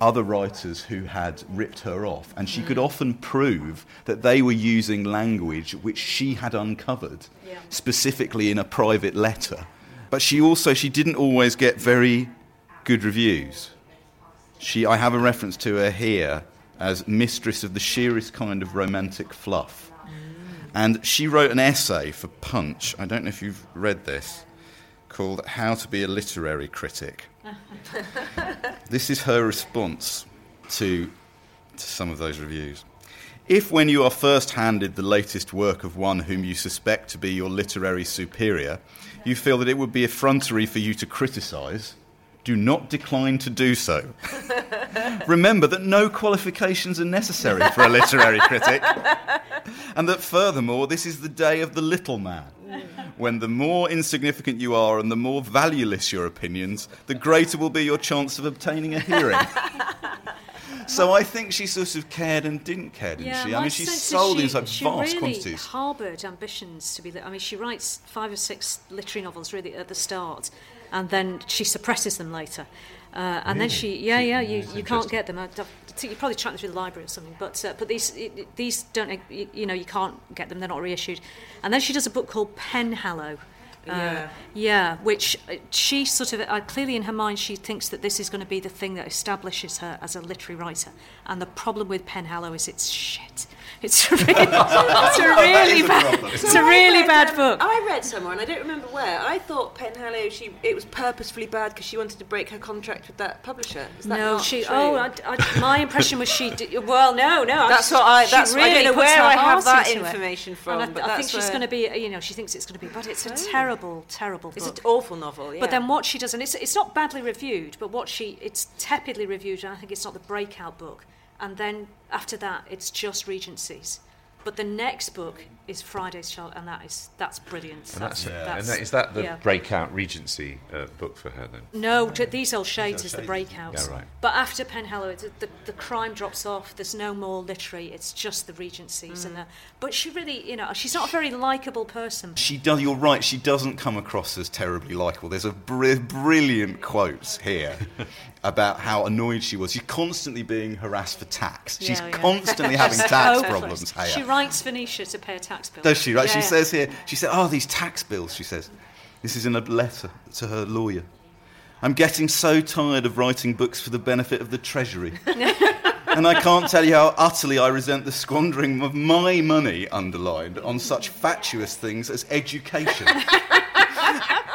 other writers who had ripped her off. And she could mm. often prove that they were using language which she had uncovered, specifically in a private letter. But she also she didn't always get very good reviews. She, I have a reference to her here as mistress of the sheerest kind of romantic fluff. Mm. And she wrote an essay for Punch. I don't know if you've read this, called How to Be a Literary Critic. this is her response to, to some of those reviews. If, when you are first handed the latest work of one whom you suspect to be your literary superior, you feel that it would be effrontery for you to criticise, do not decline to do so. Remember that no qualifications are necessary for a literary critic, and that furthermore, this is the day of the little man. When the more insignificant you are and the more valueless your opinions, the greater will be your chance of obtaining a hearing. so I think she sort of cared and didn't care, didn't she? I mean, she sold in such she vast really quantities. harboured ambitions to be. li- I mean, she writes five or six literary novels really at the start, and then she suppresses them later. Uh, and then she, yeah, yeah, you, you can't get them. I, you probably track them through the library or something. But uh, but these these don't, you, you know, you can't get them. They're not reissued. And then she does a book called Penhallow. Uh, Yeah. yeah, which uh, she sort of uh, clearly in her mind she thinks that this is going to be the thing that establishes her as a literary writer. And the problem with Penhallow is it's shit. It's a really, it's a really bad, it's a really bad um, book. I read somewhere, and I don't remember where. I thought Penhallow, she it was purposefully bad because she wanted to break her contract with that publisher. Is that no, she. true? Oh, I, I, my impression was she. Did, well, no, no. That's what I- that's- I don't know where I have that it. information And from, I, but I think she's going to be. You know, she thinks it's going to be, but it's a oh. terrible, terrible It's an awful novel. Yeah. But then what she does, and it's, it's not badly reviewed, but what she, it's tepidly reviewed, and I think it's not the breakout book. And then after that, it's just Regencies. But the next book is Friday's Child, and that is that's brilliant. And that's, that's, and that, is that the yeah. breakout Regency uh, book for her then? No, t- these old shades is the Shades. breakout. Yeah, right. But after Penhallow, it's, the, the crime drops off. There's no more literary. It's just the Regencies, and the, but she really, you know, she's not a very likable person. She does. You're right. She doesn't come across as terribly likable. There's a br- brilliant quote here about how annoyed she was. She's constantly being harassed for tax. She's Yeah, yeah. constantly having tax problems. She writes Venetia to pay a tax bill. Does she? Right. she Yeah, yeah. says here. She said, "Oh, these tax bills." She says, "This is in a letter to her lawyer." I'm getting so tired of writing books for the benefit of the Treasury. and I can't tell you how utterly I resent the squandering of my money, underlined, on such fatuous things as education.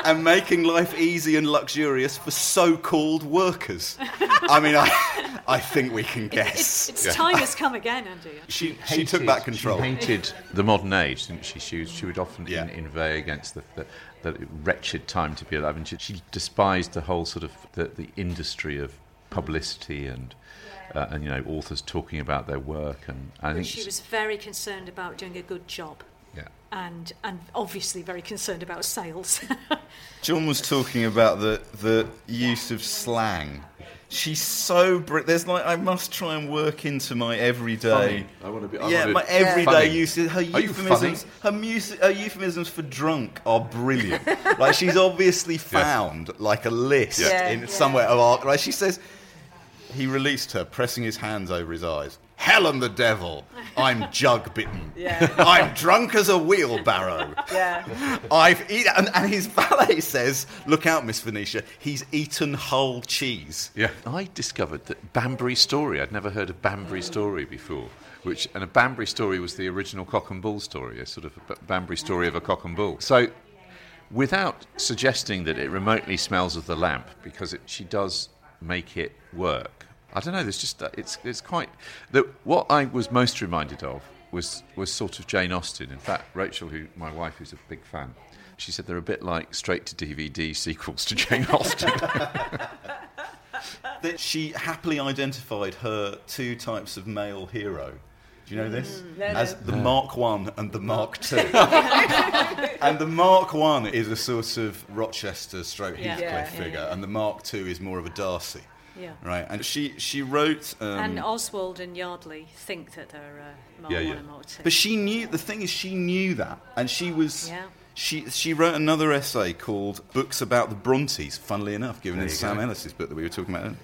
and making life easy and luxurious for so called workers. I mean, I, I think we can guess. It's, it's time has come again, Andy. she, she took back control. She hated the modern age, didn't she? She, was, she would often Yeah. in, inveigh against the, the, the wretched time to be alive, and she, she despised the whole sort of the, the industry of publicity and uh, and you know authors talking about their work, and I But think she was very concerned about doing a good job. Yeah. And, and obviously very concerned about sales. John was talking about the the use of slang. She's so Brit. There's like I must try and work into my everyday. I want to be. I Yeah, my everyday funny. use. Her euphemisms, her, mus- her euphemisms for drunk are brilliant. like she's obviously found like a list Yeah. in Yeah. somewhere of art. Like she says, he released her, pressing his hands over his eyes. Helen the devil, I'm jug bitten. Yeah. I'm drunk as a wheelbarrow. Yeah. I've eaten, and, and his valet says, "Look out, Miss Venetia. He's eaten whole cheese." Yeah. I discovered that Banbury Story, I'd never heard of Banbury Story before, which, and a Banbury Story was the original cock and bull story, a sort of a Banbury story of a cock and bull. So, without suggesting that it remotely smells of the lamp, because it, she does make it work, I don't know, there's just, uh, it's, it's quite, the, what I was most reminded of was, was sort of Jane Austen. In fact, Rachel, who, my wife, who's a big fan, she said they're a bit like straight to DVD sequels to Jane Austen. That she happily identified her two types of male hero. Do you know this? As the Mark One and the Mark Two. and the Mark One is a sort of Rochester stroke Heathcliff Yeah, yeah, figure, yeah. and the Mark Two is more of a Darcy. Yeah. Right, and she she wrote. Um, and Oswald and Yardley think that they're uh, Mark Yeah, One yeah. and Mark But she knew the thing is she knew that, and she was. Yeah. She she wrote another essay called "Books About the Brontes." Funnily enough, given in Sam go. Ellis's book that we were talking about. earlier.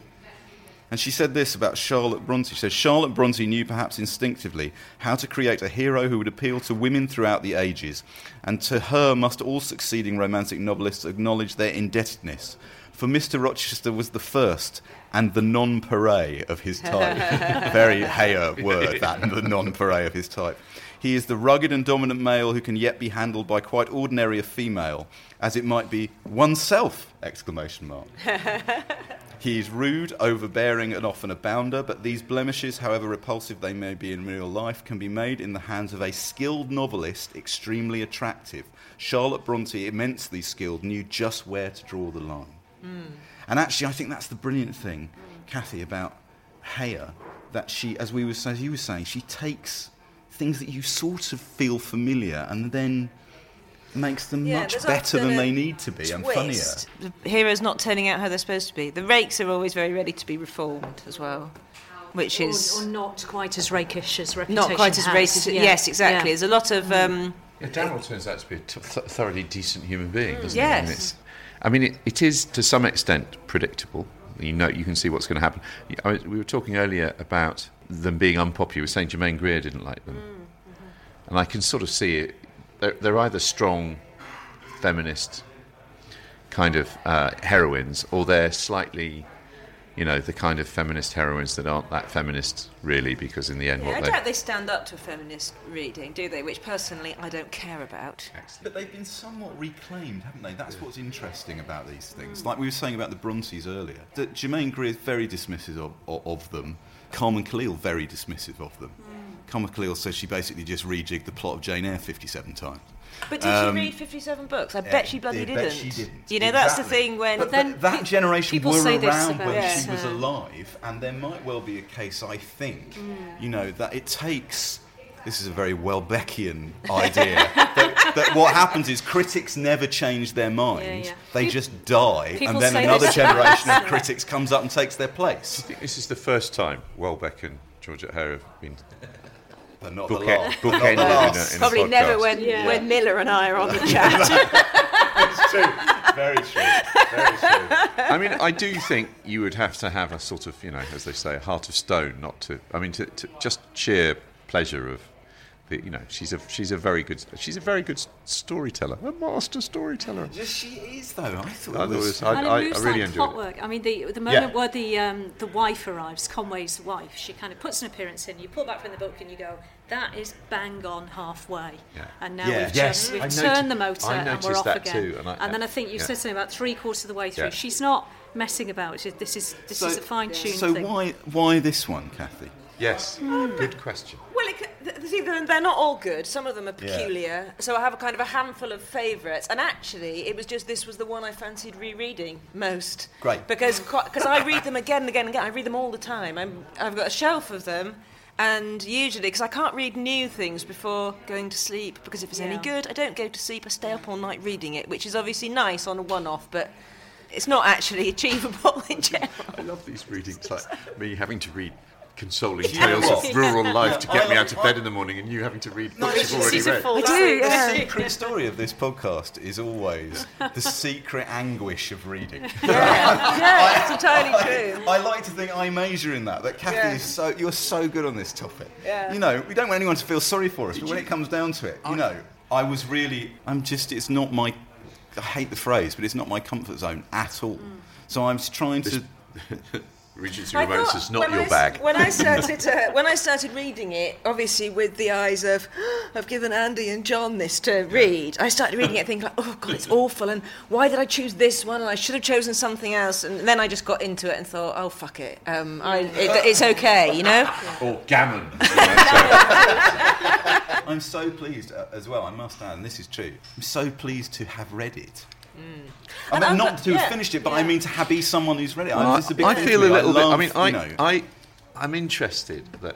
And she said this about Charlotte Bronte. She said Charlotte Bronte knew perhaps instinctively how to create a hero who would appeal to women throughout the ages, and to her must all succeeding romantic novelists acknowledge their indebtedness. For Mr. Rochester was the first and the non-pareil of his type. Very Heyer word, that, the non-pareil of his type. He is the rugged and dominant male who can yet be handled by quite ordinary a female, as it might be oneself! Exclamation mark. He is rude, overbearing, and often a bounder, but these blemishes, however repulsive they may be in real life, can be made in the hands of a skilled novelist extremely attractive. Charlotte Bronte, immensely skilled, knew just where to draw the line. Hmm. And actually, I think that's the brilliant thing, Cathy, about Heyer, that she, as we was, as you were saying, she takes things that you sort of feel familiar and then makes them Yeah, much better than they need to be and funnier. twist. The hero's not turning out how they're supposed to be. The rakes are always very ready to be reformed as well, which Or, is or not quite as rakish as reputation not quite as has. racist. Yeah. Yes, exactly. Yeah. There's a lot of. Um, Yeah, Damerel turns out to be a t- th- thoroughly decent human being, doesn't he? Yes. I mean, it, it is to some extent predictable. You know, you can see what's going to happen. I we were talking earlier about them being unpopular. We were saying Germaine Greer didn't like them, and I can sort of see it. They're, they're either strong, feminist kind of uh, heroines, or they're slightly, you know, the kind of feminist heroines that aren't that feminist really, because in the end, yeah, I what they doubt they stand up to a feminist reading, do they? Which personally I don't care about. But they've been somewhat reclaimed, haven't they? That's what's interesting about these things. Like we were saying about the Brontes earlier, that Germaine Greer is very dismissive of, of, of them. Carmen Callil very dismissive of them. Hmm. Carmen Callil says she basically just rejigged the plot of Jane Eyre 57 times. But did Um, she read 57 books? I bet she bloody I didn't. bet she didn't. You know, that's the thing when. But, then but that generation were say around about, when she was alive, and there might well be a case, I think, Mm. you know, that it takes. This is a very Welbeckian idea. that, that what happens is critics never change their mind; Yeah, yeah. they Peop- just die, and then another generation of critics comes up and takes their place. I think this is the first time Welbeck and Georgette Heyer have been But not the bookend, last. Not the bookended in a, in a Probably never when, Yeah. when Miller and I are on the chat. It's true. Very true. Very true. I mean, I do think you would have to have a sort of, you know, as they say, a heart of stone, not to. I mean, to, to just sheer pleasure of, the, you know, she's a she's a very good she's a very good storyteller, a master storyteller. Just she is though. I thought I it thought it was. was- I- and it I moves really like enjoyed it. I mean, the the moment Yeah. where the um, the wife arrives, Conway's wife, she kind of puts an appearance in. You pull back from the book and you go, "That is bang on halfway." Yeah. And now Yeah. we've Yes, just we've turned noti- the motor and we're off that again. too, and I- then I think you've yeah. said something about three quarters of the way through. Yeah. She's not messing about. This is this is a fine tuned so thing. why why this one, Cathy? Yes, good question. well, it, c- th- see, they're, they're not all good. Some of them are Yeah. peculiar. So I have a kind of a handful of favourites. And actually, it was just this was the one I fancied rereading most. Great. Because because I read them again and again and again. I read them all the time. I'm, I've got a shelf of them. And usually, because I can't read new things before going to sleep, because if it's any good, I don't go to sleep. I stay up all night reading it, which is obviously nice on a one-off, but it's not actually achievable in general. I love these readings, like me having to read consoling tales of rural life to I get me out of bed in the morning, and you having to read books you've already read. I do, yeah. The secret story of this podcast is always the secret anguish of reading. yeah, it's entirely true. I like to think I major in that. That Cathy Yeah. is so you're so good on this topic. Yeah. You know, we don't want anyone to feel sorry for us, but when it comes down to it, you know, I was really I'm just it's not my I hate the phrase, but it's not my comfort zone at all. So I'm trying to Regency I Romance is not when your I s- bag. When I started, uh, when I started reading it, obviously with the eyes of, I've given Andy and John this to read. I started reading it, thinking like, oh god, it's awful, and why did I choose this one? And I should have chosen something else. And then I just got into it and thought, oh fuck it, um, I, it it's okay, you know. Or gammon. you know, I'm so pleased uh, as well, I must add, and this is true. I'm so pleased to have read it. I And mean, I'm- not to have yeah, finished it, but I mean to have, be someone who's read it. so- I'm just a big I feel to a me. little bit. I mean, I, you know, I, I'm interested that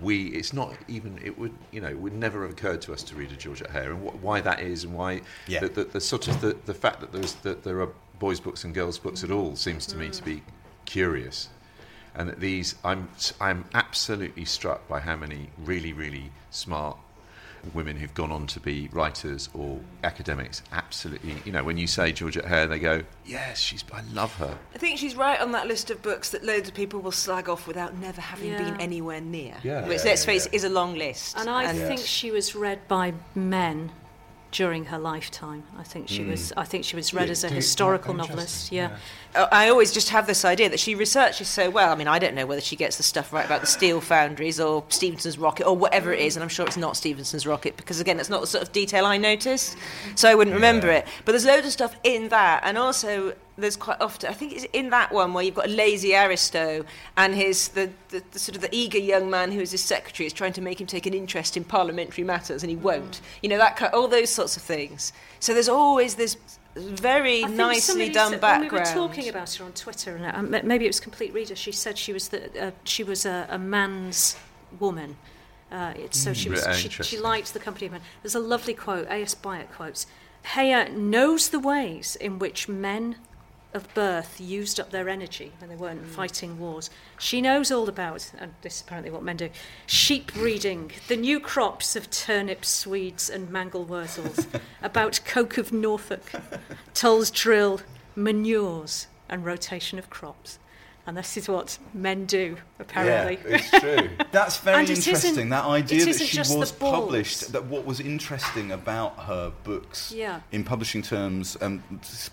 we. It's not even. It would. You know, it would never have occurred to us to read a Georgette Heyer, and wh- why that is, and why Yeah. the, the, the sort of the, the fact that there's that there are boys' books and girls' books at all seems to me to be curious. And that these, I'm, I'm absolutely struck by how many really, really smart women who've gone on to be writers or academics. Absolutely, you know, when you say Georgette Heyer, they go, "Yes, she's. I love her." I think she's right on that list of books that loads of people will slag off without never having Yeah. been anywhere near. Yeah. Which, Yeah, let's yeah, face yeah. it, is a long list. And I And- think she was read by men during her lifetime. I think she was. I think she was read Yeah, as a historical novelist. Yeah. Uh, I always just have this idea that she researches so well. I mean, I don't know whether she gets the stuff right about the steel foundries or Stephenson's rocket or whatever it is, and I'm sure it's not Stephenson's rocket because, again, it's not the sort of detail I noticed, so I wouldn't remember it. But there's loads of stuff in that, and also there's quite often, I think it's in that one where you've got a lazy Aristo and his the, the, the sort of the eager young man who is his secretary is trying to make him take an interest in parliamentary matters, and he won't. You know that ki- all those sorts of things. So there's always this very I nicely somebody done said- background. When we were talking about her on Twitter, and uh, maybe it was Complete Reader. She said she was the, uh, she was a, a man's woman. Uh, it's, so she was Mm, she, she liked the company of men. There's a lovely quote. A.S. Byatt quotes: "Heyer knows the ways in which men." Of birth used up their energy when they weren't mm. fighting wars. She knows all about, and this is apparently what men do, sheep breeding, the new crops of turnips, swedes, and mangel wurzels, about coke of Norfolk, Tull's drill, manures, and rotation of crops. And this is what men do, apparently. Yeah, it's true. That's very And it isn't- interesting. That idea that she was published. That what was interesting about her books, Yeah. in publishing terms, and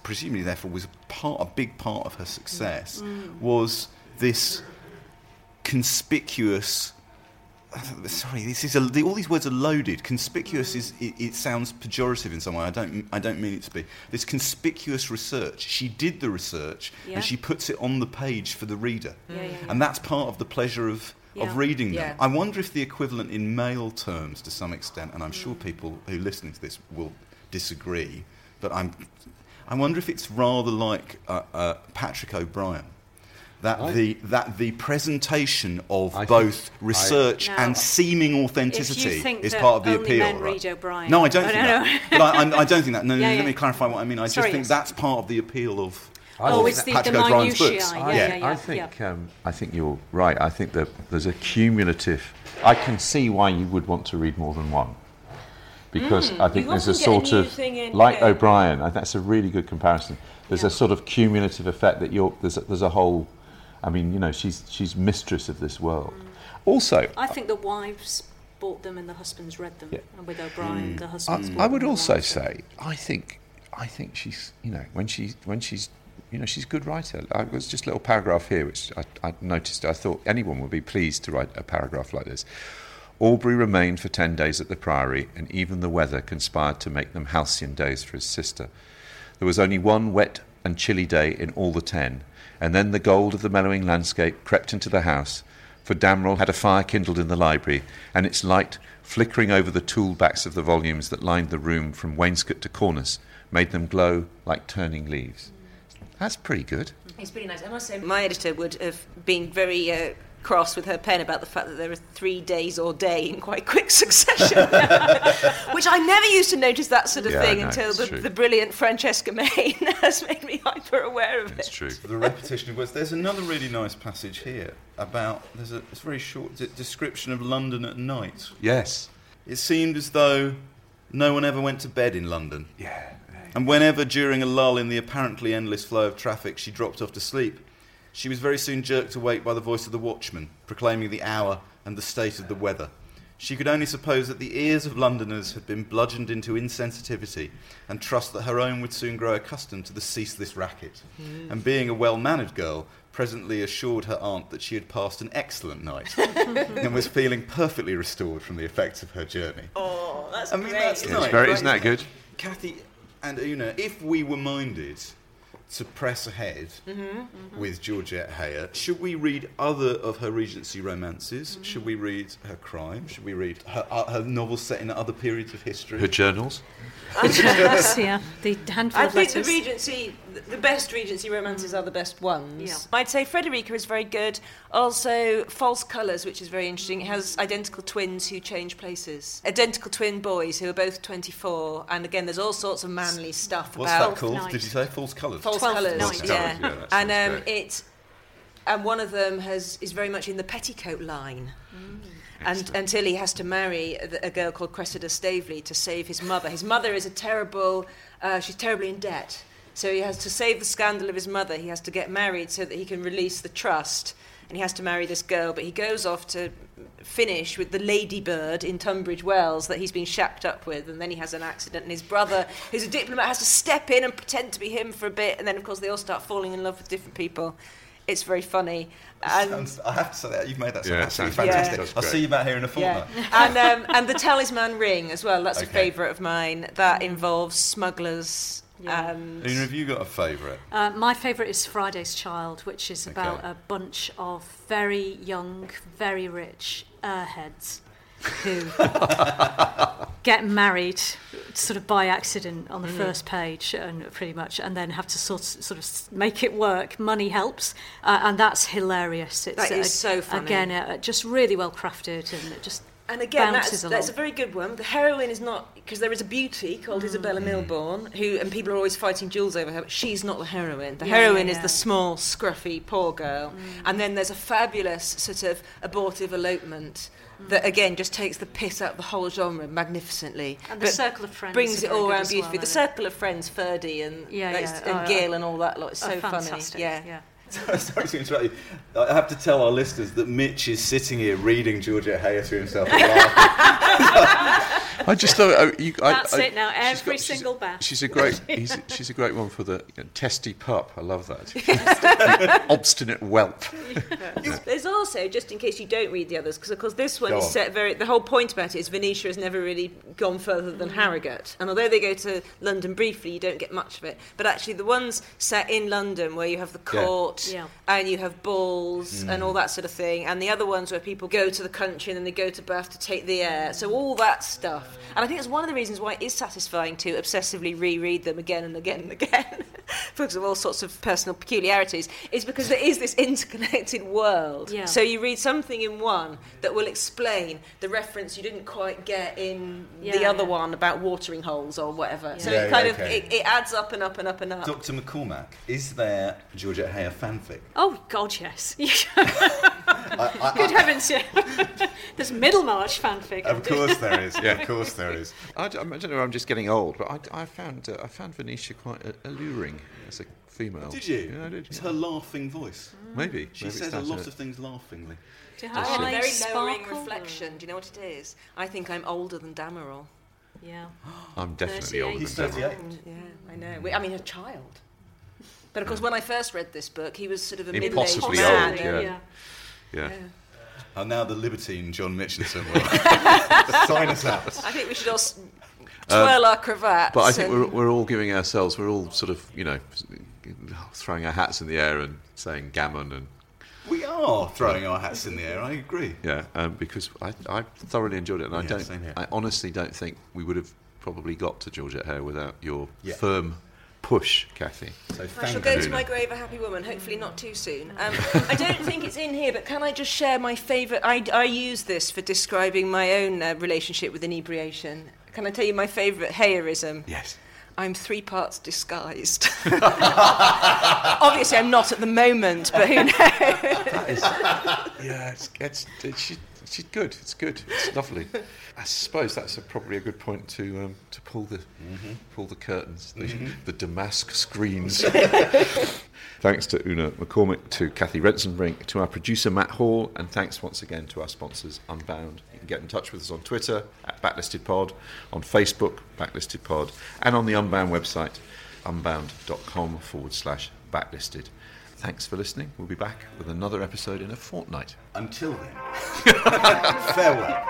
presumably therefore was part, a big part of her Mm. success, was this conspicuous. Sorry, this is a, the, all these words are loaded. Conspicuous is it, it sounds pejorative in some way. I don't I don't mean it to be. This conspicuous research. She did the research Yeah. and she puts it on the page for the reader, Yeah, yeah, yeah. and that's part of the pleasure of Yeah. of reading them. Yeah. I wonder if the equivalent in male terms, to some extent, and I'm sure Mm. people who are listening to this will disagree, but I'm. I wonder if it's rather like uh, uh, Patrick O'Brian. That I- the that the presentation of I think- both I- research Now, and seeming authenticity if you think is that part of the only appeal. men right? read O'Brian, No, I don't I think don't that. know. but I, I'm, I don't think that. No, no, Yeah, let yeah. me clarify what I mean. I Sorry, just think yes. that's part of the appeal of. Oh, of it's the, the Patrick O'Brian's minutiae. books. Yeah, I, yeah, yeah. I think um, I think you're right. I think that there's a cumulative. I can see why you would want to read more than one, because I think there's a often get a sort of in, like yeah. O'Brian. I think that's a really good comparison. There's Yeah. a sort of cumulative effect that you're there's a, there's a whole. I mean, you know, she's she's mistress of this world. Also, I think the wives bought them and the husbands read them. Yeah. And with O'Brian, mm. the I, husbands bought I would and also wives. say I think I think she's you know when she when she's you know she's a good writer. I was just a little paragraph here which I, I noticed. I thought anyone would be pleased to write a paragraph like this. Aubrey remained for ten days at the Priory, and even the weather conspired to make them halcyon days for his sister. There was only one wet and chilly day in all the ten, and then the gold of the mellowing landscape crept into the house, for Damerel had a fire kindled in the library, and its light, flickering over the tool backs of the volumes that lined the room from wainscot to cornice, made them glow like turning leaves. That's pretty good. It's pretty nice. I must say, my editor would have been very uh, cross with her pen about the fact that there are three days or day in quite quick succession, which I never used to notice that sort of Yeah, thing no, until the, the brilliant Francesca Main has made me hyper aware of It's it. It's true. The repetition of words. There's another really nice passage here about. There's a it's very short d- description of London at night. Yes. It seemed as though no one ever went to bed in London. Yeah. And whenever, during a lull in the apparently endless flow of traffic, she dropped off to sleep, she was very soon jerked awake by the voice of the watchman, proclaiming the hour and the state of the weather. She could only suppose that the ears of Londoners had been bludgeoned into insensitivity, and trust that her own would soon grow accustomed to the ceaseless racket. Hmm. And being a well mannered girl, presently assured her aunt that she had passed an excellent night, and was feeling perfectly restored from the effects of her journey. Oh, that's I mean, great. that's Yeah, nice. it's very, isn't that good? Cathy and Una, if we were minded to press ahead Mm-hmm, with Georgette Heyer, should we read other of her Regency romances? Mm-hmm. Should we read her crime? Should we read her, uh, her novels set in other periods of history? Her journals. Yes, yeah, the handful I of think the. Regency, the best Regency romances are the best ones. Yeah. I'd say Frederica is very good. Also, False Colours, which is very interesting. It has identical twins who change places. Identical twin boys who are both 24. And again, there's all sorts of manly stuff What's about that called? Night. Did you say false colours? False Colours. Night. Yeah. Yeah, and um, great. it, and one of them has is very much in the petticoat line. And, until he has to marry a, a girl called Cressida Staveley to save his mother. His mother is a terrible, uh, she's terribly in debt. So he has to save the scandal of his mother. He has to get married so that he can release the trust. And he has to marry this girl. But he goes off to finish with the ladybird in Tunbridge Wells that he's been shacked up with. And then he has an accident. And his brother, who's a diplomat, has to step in and pretend to be him for a bit. And then, of course, they all start falling in love with different people. It's very funny. And Sounds- I have to say that you've made that sound Yeah, absolutely sounds- fantastic. yeah. I'll That's see you back here in a Yeah, fortnight. and um, and the talisman ring as well. That's a favourite of mine. That involves smugglers. Yeah. And Una, have you got a favourite? Uh, my favourite is Friday's Child, which is about Okay. a bunch of very young, very rich airheads who get married sort of by accident on the Mm. first page and pretty much and then have to sort sort of make it work money helps uh, and that's hilarious it's That is uh, so funny. again uh, just really well crafted and it just and again, that's, that's a very good one. The heroine is not because there is a beauty called Mm. Isabella Milbourne who, and people are always fighting duels over her. But she's not the heroine. The Yeah, heroine yeah, is the small, scruffy, poor girl. And then there's a fabulous sort of abortive elopement. That again just takes the piss out of the whole genre magnificently, And The Circle of Friends brings it all around beautifully. well, the? Circle of Friends, Ferdy and Yeah, and. Oh, Gill uh, and all that lot. It's oh, so funny. Yeah. Yeah Sorry to interrupt you. I have to tell our listeners that Mitch is sitting here reading Georgette Heyer to himself. I just thought oh, you, I, That's I- it now, she's every she's- single bath. She's a great. He's, she's a great one for the you know, testy pup. I love that. Obstinate whelp. There's also, just in case you don't read the others, because of course this one Go is on. set very. The whole point about it is Venetia has never really gone further than Harrogate, and although they go to London briefly, you don't get much of it. But actually, the ones set in London, where you have the Yeah. Court Yeah. and you have balls and Mm. all that sort of thing, and the other ones where people go to the country and then they go to Bath to take the air. So all that stuff, and I think it's one of the reasons why it is satisfying to obsessively reread them again and again and again, because of all sorts of personal peculiarities, is because there is this interconnected world. Yeah. So you read something in one that will explain the reference you didn't quite get in the other yeah. one about watering holes or whatever. So Yeah, it kind yeah, of okay. it, it adds up and up and up and up. Dr. McCormack, is there Georgette Heyer fanfic? oh god yes I, I, good heavens yeah there's Middlemarch fanfic Of course there is. Yeah. Of course there is. I don't know. I'm just getting old, but I, I found uh, I found Venetia quite alluring as a female. Did you? Yeah, I did. It's yeah. her laughing voice. Maybe. She maybe says a lot of things laughingly. Do I have a very lowering reflection. Do you know what it is? I think I'm older than Damerel. yeah I'm definitely 38. older He's than Deborah. 38. Yeah, I know. We- I mean, a child. But of course, when I first read this book, he was sort of a middle-aged man. old, yeah. yeah. Yeah. And now the libertine John Mitchinson will sign us out. I think we should all s- twirl our cravats. But I think we're, we're all giving ourselves, we're all sort of, you know, throwing our hats in the air and saying gammon and We are. are throwing our hats in the air. I agree. Yeah, um, because I, I thoroughly enjoyed it, and I Yeah, don't. I honestly don't think we would have probably got to Georgette Heyer without your Yeah. firm push, Cathy. So I thank shall go to my grave a happy woman, hopefully not too soon. Um, I don't think it's in here, but can I just share my favourite? I, I use this for describing my own uh, relationship with inebriation. Can I tell you my favourite Heyerism? Yes. I'm three parts disguised. Obviously, I'm not at the moment, but who knows? That is, yeah, it's, it's, it's she, she's good. It's good. It's lovely. I suppose that's a, probably a good point to um, to pull the pull the curtains, the, the damask screens. thanks to Una McCormack, to Cathy Rentzenbrink, to our producer Matt Hall, and thanks once again to our sponsors Unbound. You can get in touch with us on Twitter at BacklistedPod, on Facebook BacklistedPod, and on the Unbound website unbound.com forward slash backlisted. Thanks for listening. We'll be back with another episode in a fortnight. Until then, farewell.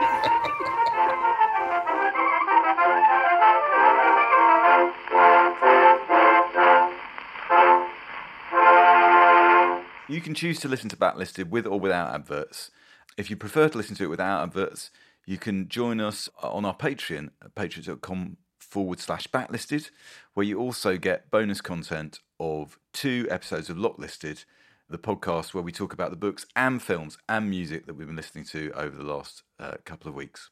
You can choose to listen to Backlisted with or without adverts. If you prefer to listen to it without adverts, you can join us on our Patreon at patreon.com forward slash backlisted, where you also get bonus content of two episodes of Backlisted, the podcast where we talk about the books and films and music that we've been listening to over the last uh, couple of weeks.